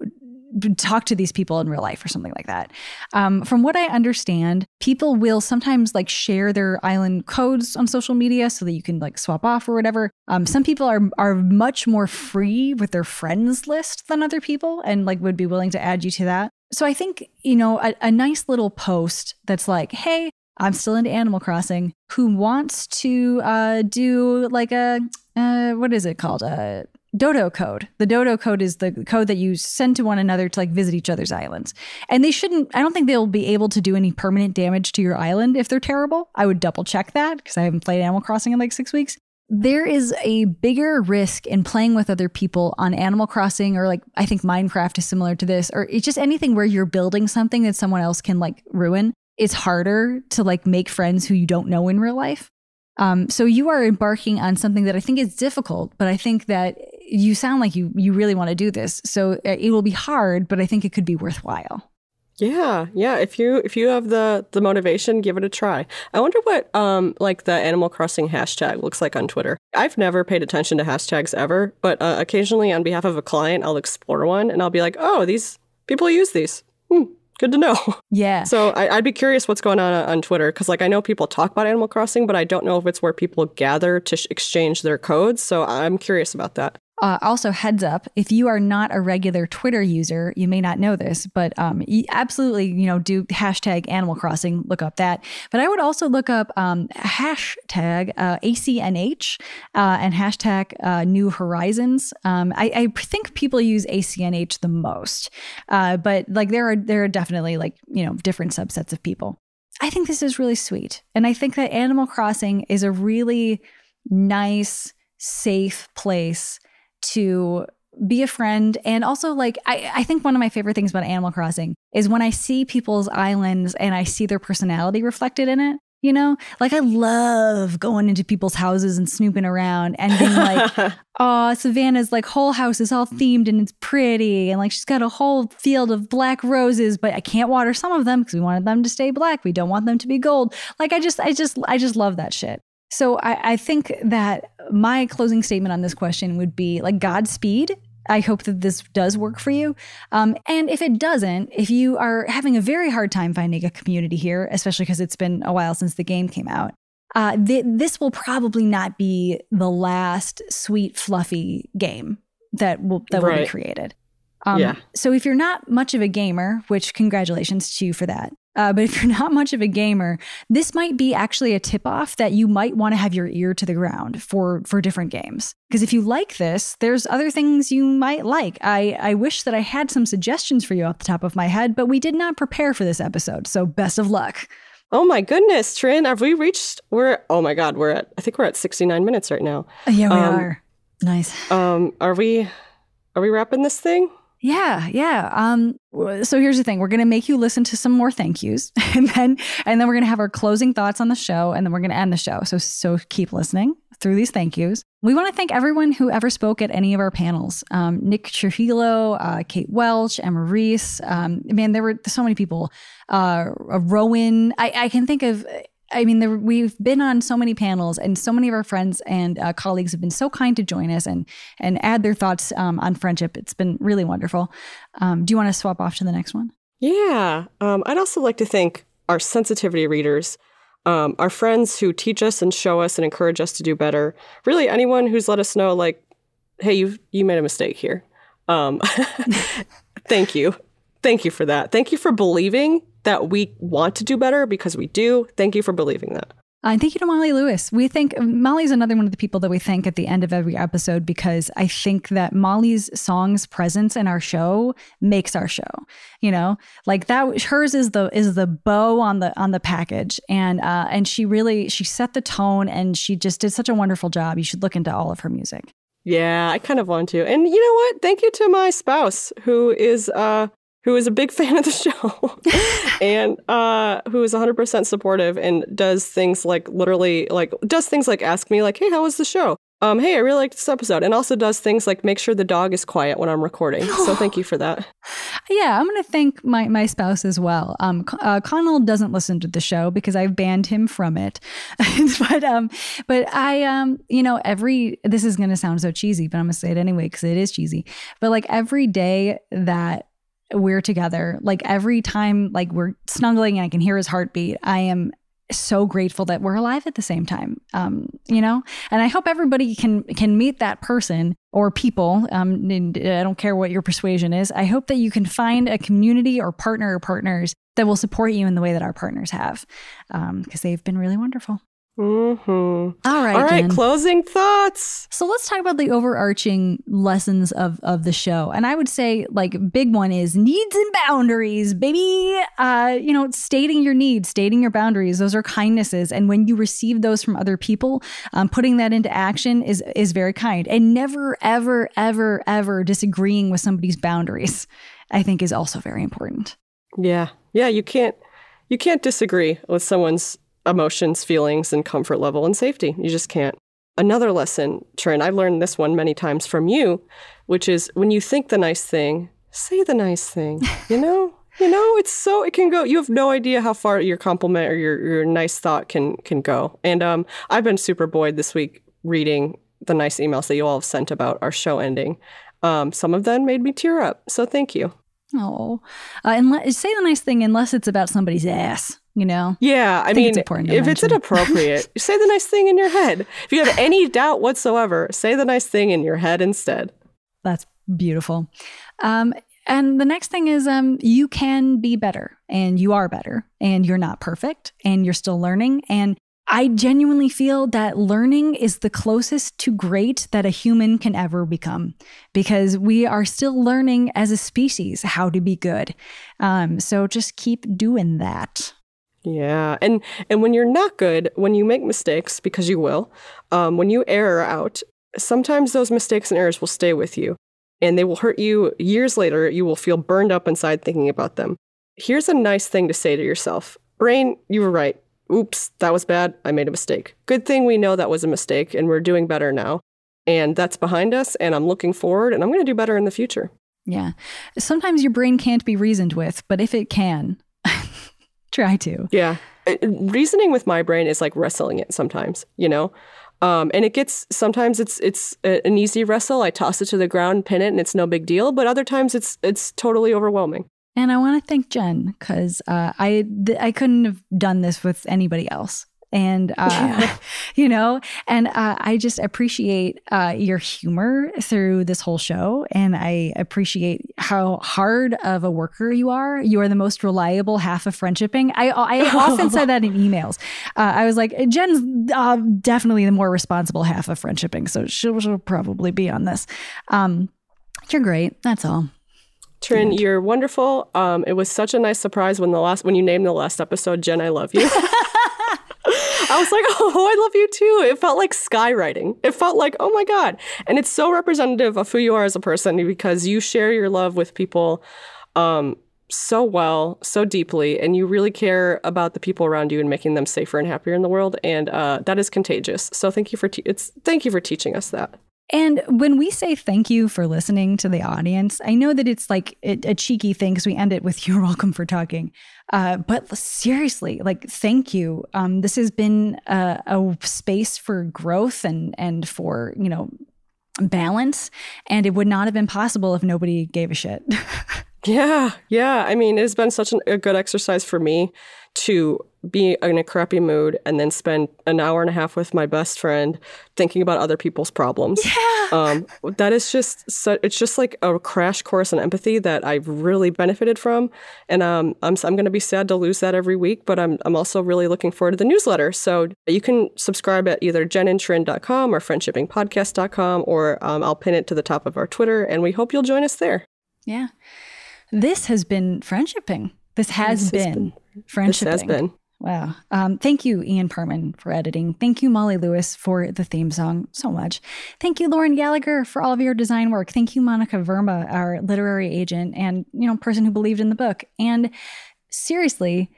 talk to these people in real life or something like that. Um, from what I understand, people will sometimes like share their island codes on social media so that you can like swap off or whatever. Um, some people are are much more free with their friends list than other people and like would be willing to add you to that. So I think, you know, a, a nice little post that's like, hey, I'm still into Animal Crossing, who wants to uh, do like a, uh, what is it called? A dodo code. The dodo code is the code that you send to one another to like visit each other's islands. And they shouldn't, I don't think they'll be able to do any permanent damage to your island if they're terrible. I would double check that because I haven't played Animal Crossing in like six weeks. There is a bigger risk in playing with other people on Animal Crossing or like I think Minecraft is similar to this or it's just anything where you're building something that someone else can like ruin. It's harder to like make friends who you don't know in real life. Um, so you are embarking on something that I think is difficult, but I think that you sound like you you really want to do this. So uh, it will be hard, but I think it could be worthwhile. Yeah, yeah. If you if you have the the motivation, give it a try. I wonder what um like the Animal Crossing hashtag looks like on Twitter. I've never paid attention to hashtags ever, but uh, occasionally on behalf of a client, I'll explore one and I'll be like, oh, these people use these. Good to know. Yeah. So I, would be curious what's going on on Twitter because, like, I know people talk about Animal Crossing, but I don't know if it's where people gather to sh- exchange their codes. So I'm curious about that. Uh, also, heads up: if you are not a regular Twitter user, you may not know this, but um, absolutely, you know, do hashtag Animal Crossing. Look up that. But I would also look up um, hashtag uh, ACNH uh, and hashtag uh, New Horizons. Um, I, I, think people use ACNH the most, uh, but like there are there are definitely like you know different subsets of people. I think this is really sweet, and I think that Animal Crossing is a really nice, safe place to be a friend. And also like I, I think one of my favorite things about animal crossing is when i see people's islands and i see their personality reflected in it you know? Like i love going into people's houses and snooping around and being like oh savannah's like whole house is all themed and it's pretty and like she's got a whole field of black roses but i can't water some of them because we wanted them to stay black. We don't want them to be gold. Like i just i just i just love that shit so I, I think that my closing statement on this question would be like Godspeed. I hope that this does work for you. Um, and if it doesn't, if you are having a very hard time finding a community here, especially because it's been a while since the game came out, uh, th- this will probably not be the last sweet, fluffy game that will that right. will be created. Um, yeah. So if you're not much of a gamer, which congratulations to you for that, uh, but if you're not much of a gamer, this might be actually a tip off that you might want to have your ear to the ground for for different games. Because if you like this, there's other things you might like. I I wish that I had some suggestions for you off the top of my head, but we did not prepare for this episode. So best of luck. Oh my goodness, Trin, have we reached? We're oh my god, we're at I think we're at 69 minutes right now. Yeah, we um, are. Nice. Um, are we are we wrapping this thing? Yeah, yeah. Um, so here's the thing: we're going to make you listen to some more thank yous, and then and then we're going to have our closing thoughts on the show, and then we're going to end the show. So so keep listening through these thank yous. We want to thank everyone who ever spoke at any of our panels: um, Nick Trujillo, uh, Kate Welch, Emma Reese. Um, man, there were so many people. Uh, Rowan. I, I can think of I mean, there, we've been on so many panels, and so many of our friends and uh, colleagues have been so kind to join us and and add their thoughts um, on friendship. It's been really wonderful. Um, do you want to swap off to the next one? Yeah, um, I'd also like to thank our sensitivity readers, um, our friends who teach us and show us and encourage us to do better. Really, anyone who's let us know, like, hey, you you made a mistake here. Um, thank you, thank you for that. Thank you for believing that we want to do better because we do. Thank you for believing that. Uh, and thank you to Molly Lewis. We think Molly's another one of the people that we thank at the end of every episode because I think that Molly's song's presence in our show makes our show. You know, like that. Hers is the is the bow on the on the package, and uh, and she really she set the tone, and she just did such a wonderful job. You should look into all of her music. Yeah, I kind of want to. And you know what? Thank you to my spouse who is uh who is a big fan of the show and uh, who is 100% supportive and does things like literally like does things like ask me like hey how was the show? Um hey i really liked this episode. And also does things like make sure the dog is quiet when i'm recording. So thank you for that. Yeah i'm going to thank my my spouse as well. Um uh, connell doesn't listen to the show because i've banned him from it. But um but i um you know every this is going to sound so cheesy but i'm going to say it anyway because it is cheesy. But like every day that we're together. Like every time like we're snuggling and I can hear his heartbeat, I am so grateful that we're alive at the same time. Um, you know, and I hope everybody can can meet that person or people. Um, I don't care what your persuasion is. I hope that you can find a community or partner or partners that will support you in the way that our partners have, because um, they've been really wonderful. Mm-hmm. All right. All right. Closing thoughts. So let's talk about the overarching lessons of of the show. And I would say like big one is needs and boundaries, baby. Uh, you know, stating your needs, stating your boundaries. Those are kindnesses, and when you receive those from other people, um, putting that into action is is very kind. And never, ever, ever, ever disagreeing with somebody's boundaries, I think, is also very important. Yeah. Yeah. You can't you can't disagree with someone's emotions, feelings, and comfort level and safety. You just can't. Another lesson, Trin, I've learned this one many times from you, which is when you think the nice thing, say the nice thing. You know? you know, it's so it can go. You have no idea how far your compliment or your, your nice thought can can go. And um, I've been super buoyed this week reading the nice emails that you all have sent about our show ending. Um, some of them made me tear up. So thank you. Oh, uh, and le- say the nice thing unless it's about somebody's ass. You know. Yeah, I, think mean, it's important if it's inappropriate, say the nice thing in your head. If you have any doubt whatsoever, say the nice thing in your head instead. That's beautiful. Um, and the next thing is um, you can be better and you are better and you're not perfect and you're still learning. And I genuinely feel that learning is the closest to great that a human can ever become because we are still learning as a species how to be good. Um, so just keep doing that. Yeah, and and when you're not good, when you make mistakes, because you will, um, when you error out, sometimes those mistakes and errors will stay with you, and they will hurt you years later. You will feel burned up inside thinking about them. Here's a nice thing to say to yourself: Brain, you were right. Oops, that was bad. I made a mistake. Good thing we know that was a mistake, and we're doing better now. And that's behind us, and I'm looking forward, and I'm going to do better in the future. Yeah. Sometimes your brain can't be reasoned with, but if it can, try to. Yeah. Uh, Reasoning with my brain is like wrestling it sometimes, you know? Um, and it gets sometimes it's it's an easy wrestle. I toss it to the ground, pin it, and it's no big deal. But other times it's it's totally overwhelming. And I want to thank Jen because uh, I th- I couldn't have done this with anybody else. And uh, you know, and uh, I just appreciate uh, your humor through this whole show, and I appreciate how hard of a worker you are. You are the most reliable half of friendshipping. I I often said that in emails. Uh, I was like, Jen's uh, definitely the more responsible half of friendshipping, so she'll, she'll probably be on this. Um, you're great. That's all. Trin, you're wonderful. Um, it was such a nice surprise when the last when you named the last episode, Jen, I love you. I was like, oh, I love you too. It felt like skywriting. It felt like, oh my God. And it's so representative of who you are as a person because you share your love with people um, so well, so deeply, and you really care about the people around you and making them safer and happier in the world. And uh, that is contagious. So thank you for te- it's thank you for teaching us that. And when we say thank you for listening to the audience, I know that it's like a, cheeky thing because we end it with "You're welcome for talking," uh, but seriously, like thank you. Um, this has been a, a space for growth and and for you know balance, and it would not have been possible if nobody gave a shit. Yeah, yeah. I mean, it has been such an, a good exercise for me to be in a crappy mood and then spend an hour and a half with my best friend thinking about other people's problems. Yeah. Um, that is just so, it's just like a crash course in empathy that I've really benefited from, and um, I'm I'm going to be sad to lose that every week, but I'm I'm also really looking forward to the newsletter. So you can subscribe at either jenandtrin.com or friendshippingpodcast.com, or um, I'll pin it to the top of our Twitter, and we hope you'll join us there. yeah, this has been friendshipping. This has This has been friendshipping. This has been. Wow. Um, thank you, Ian Perman, for editing. Thank you, Molly Lewis, for the theme song so much. Thank you, Lauren Gallagher, for all of your design work. Thank you, Monica Verma, our literary agent and you know person who believed in the book. And seriously,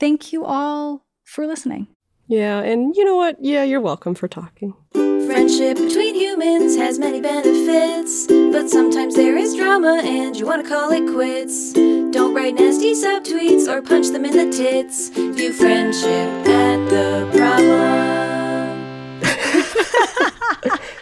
thank you all for listening. Yeah, and you know what? Yeah, you're welcome for talking. Friendship between humans has many benefits, but sometimes there is drama and you want to call it quits. Don't write nasty subtweets or punch them in the tits. View friendship at the problem.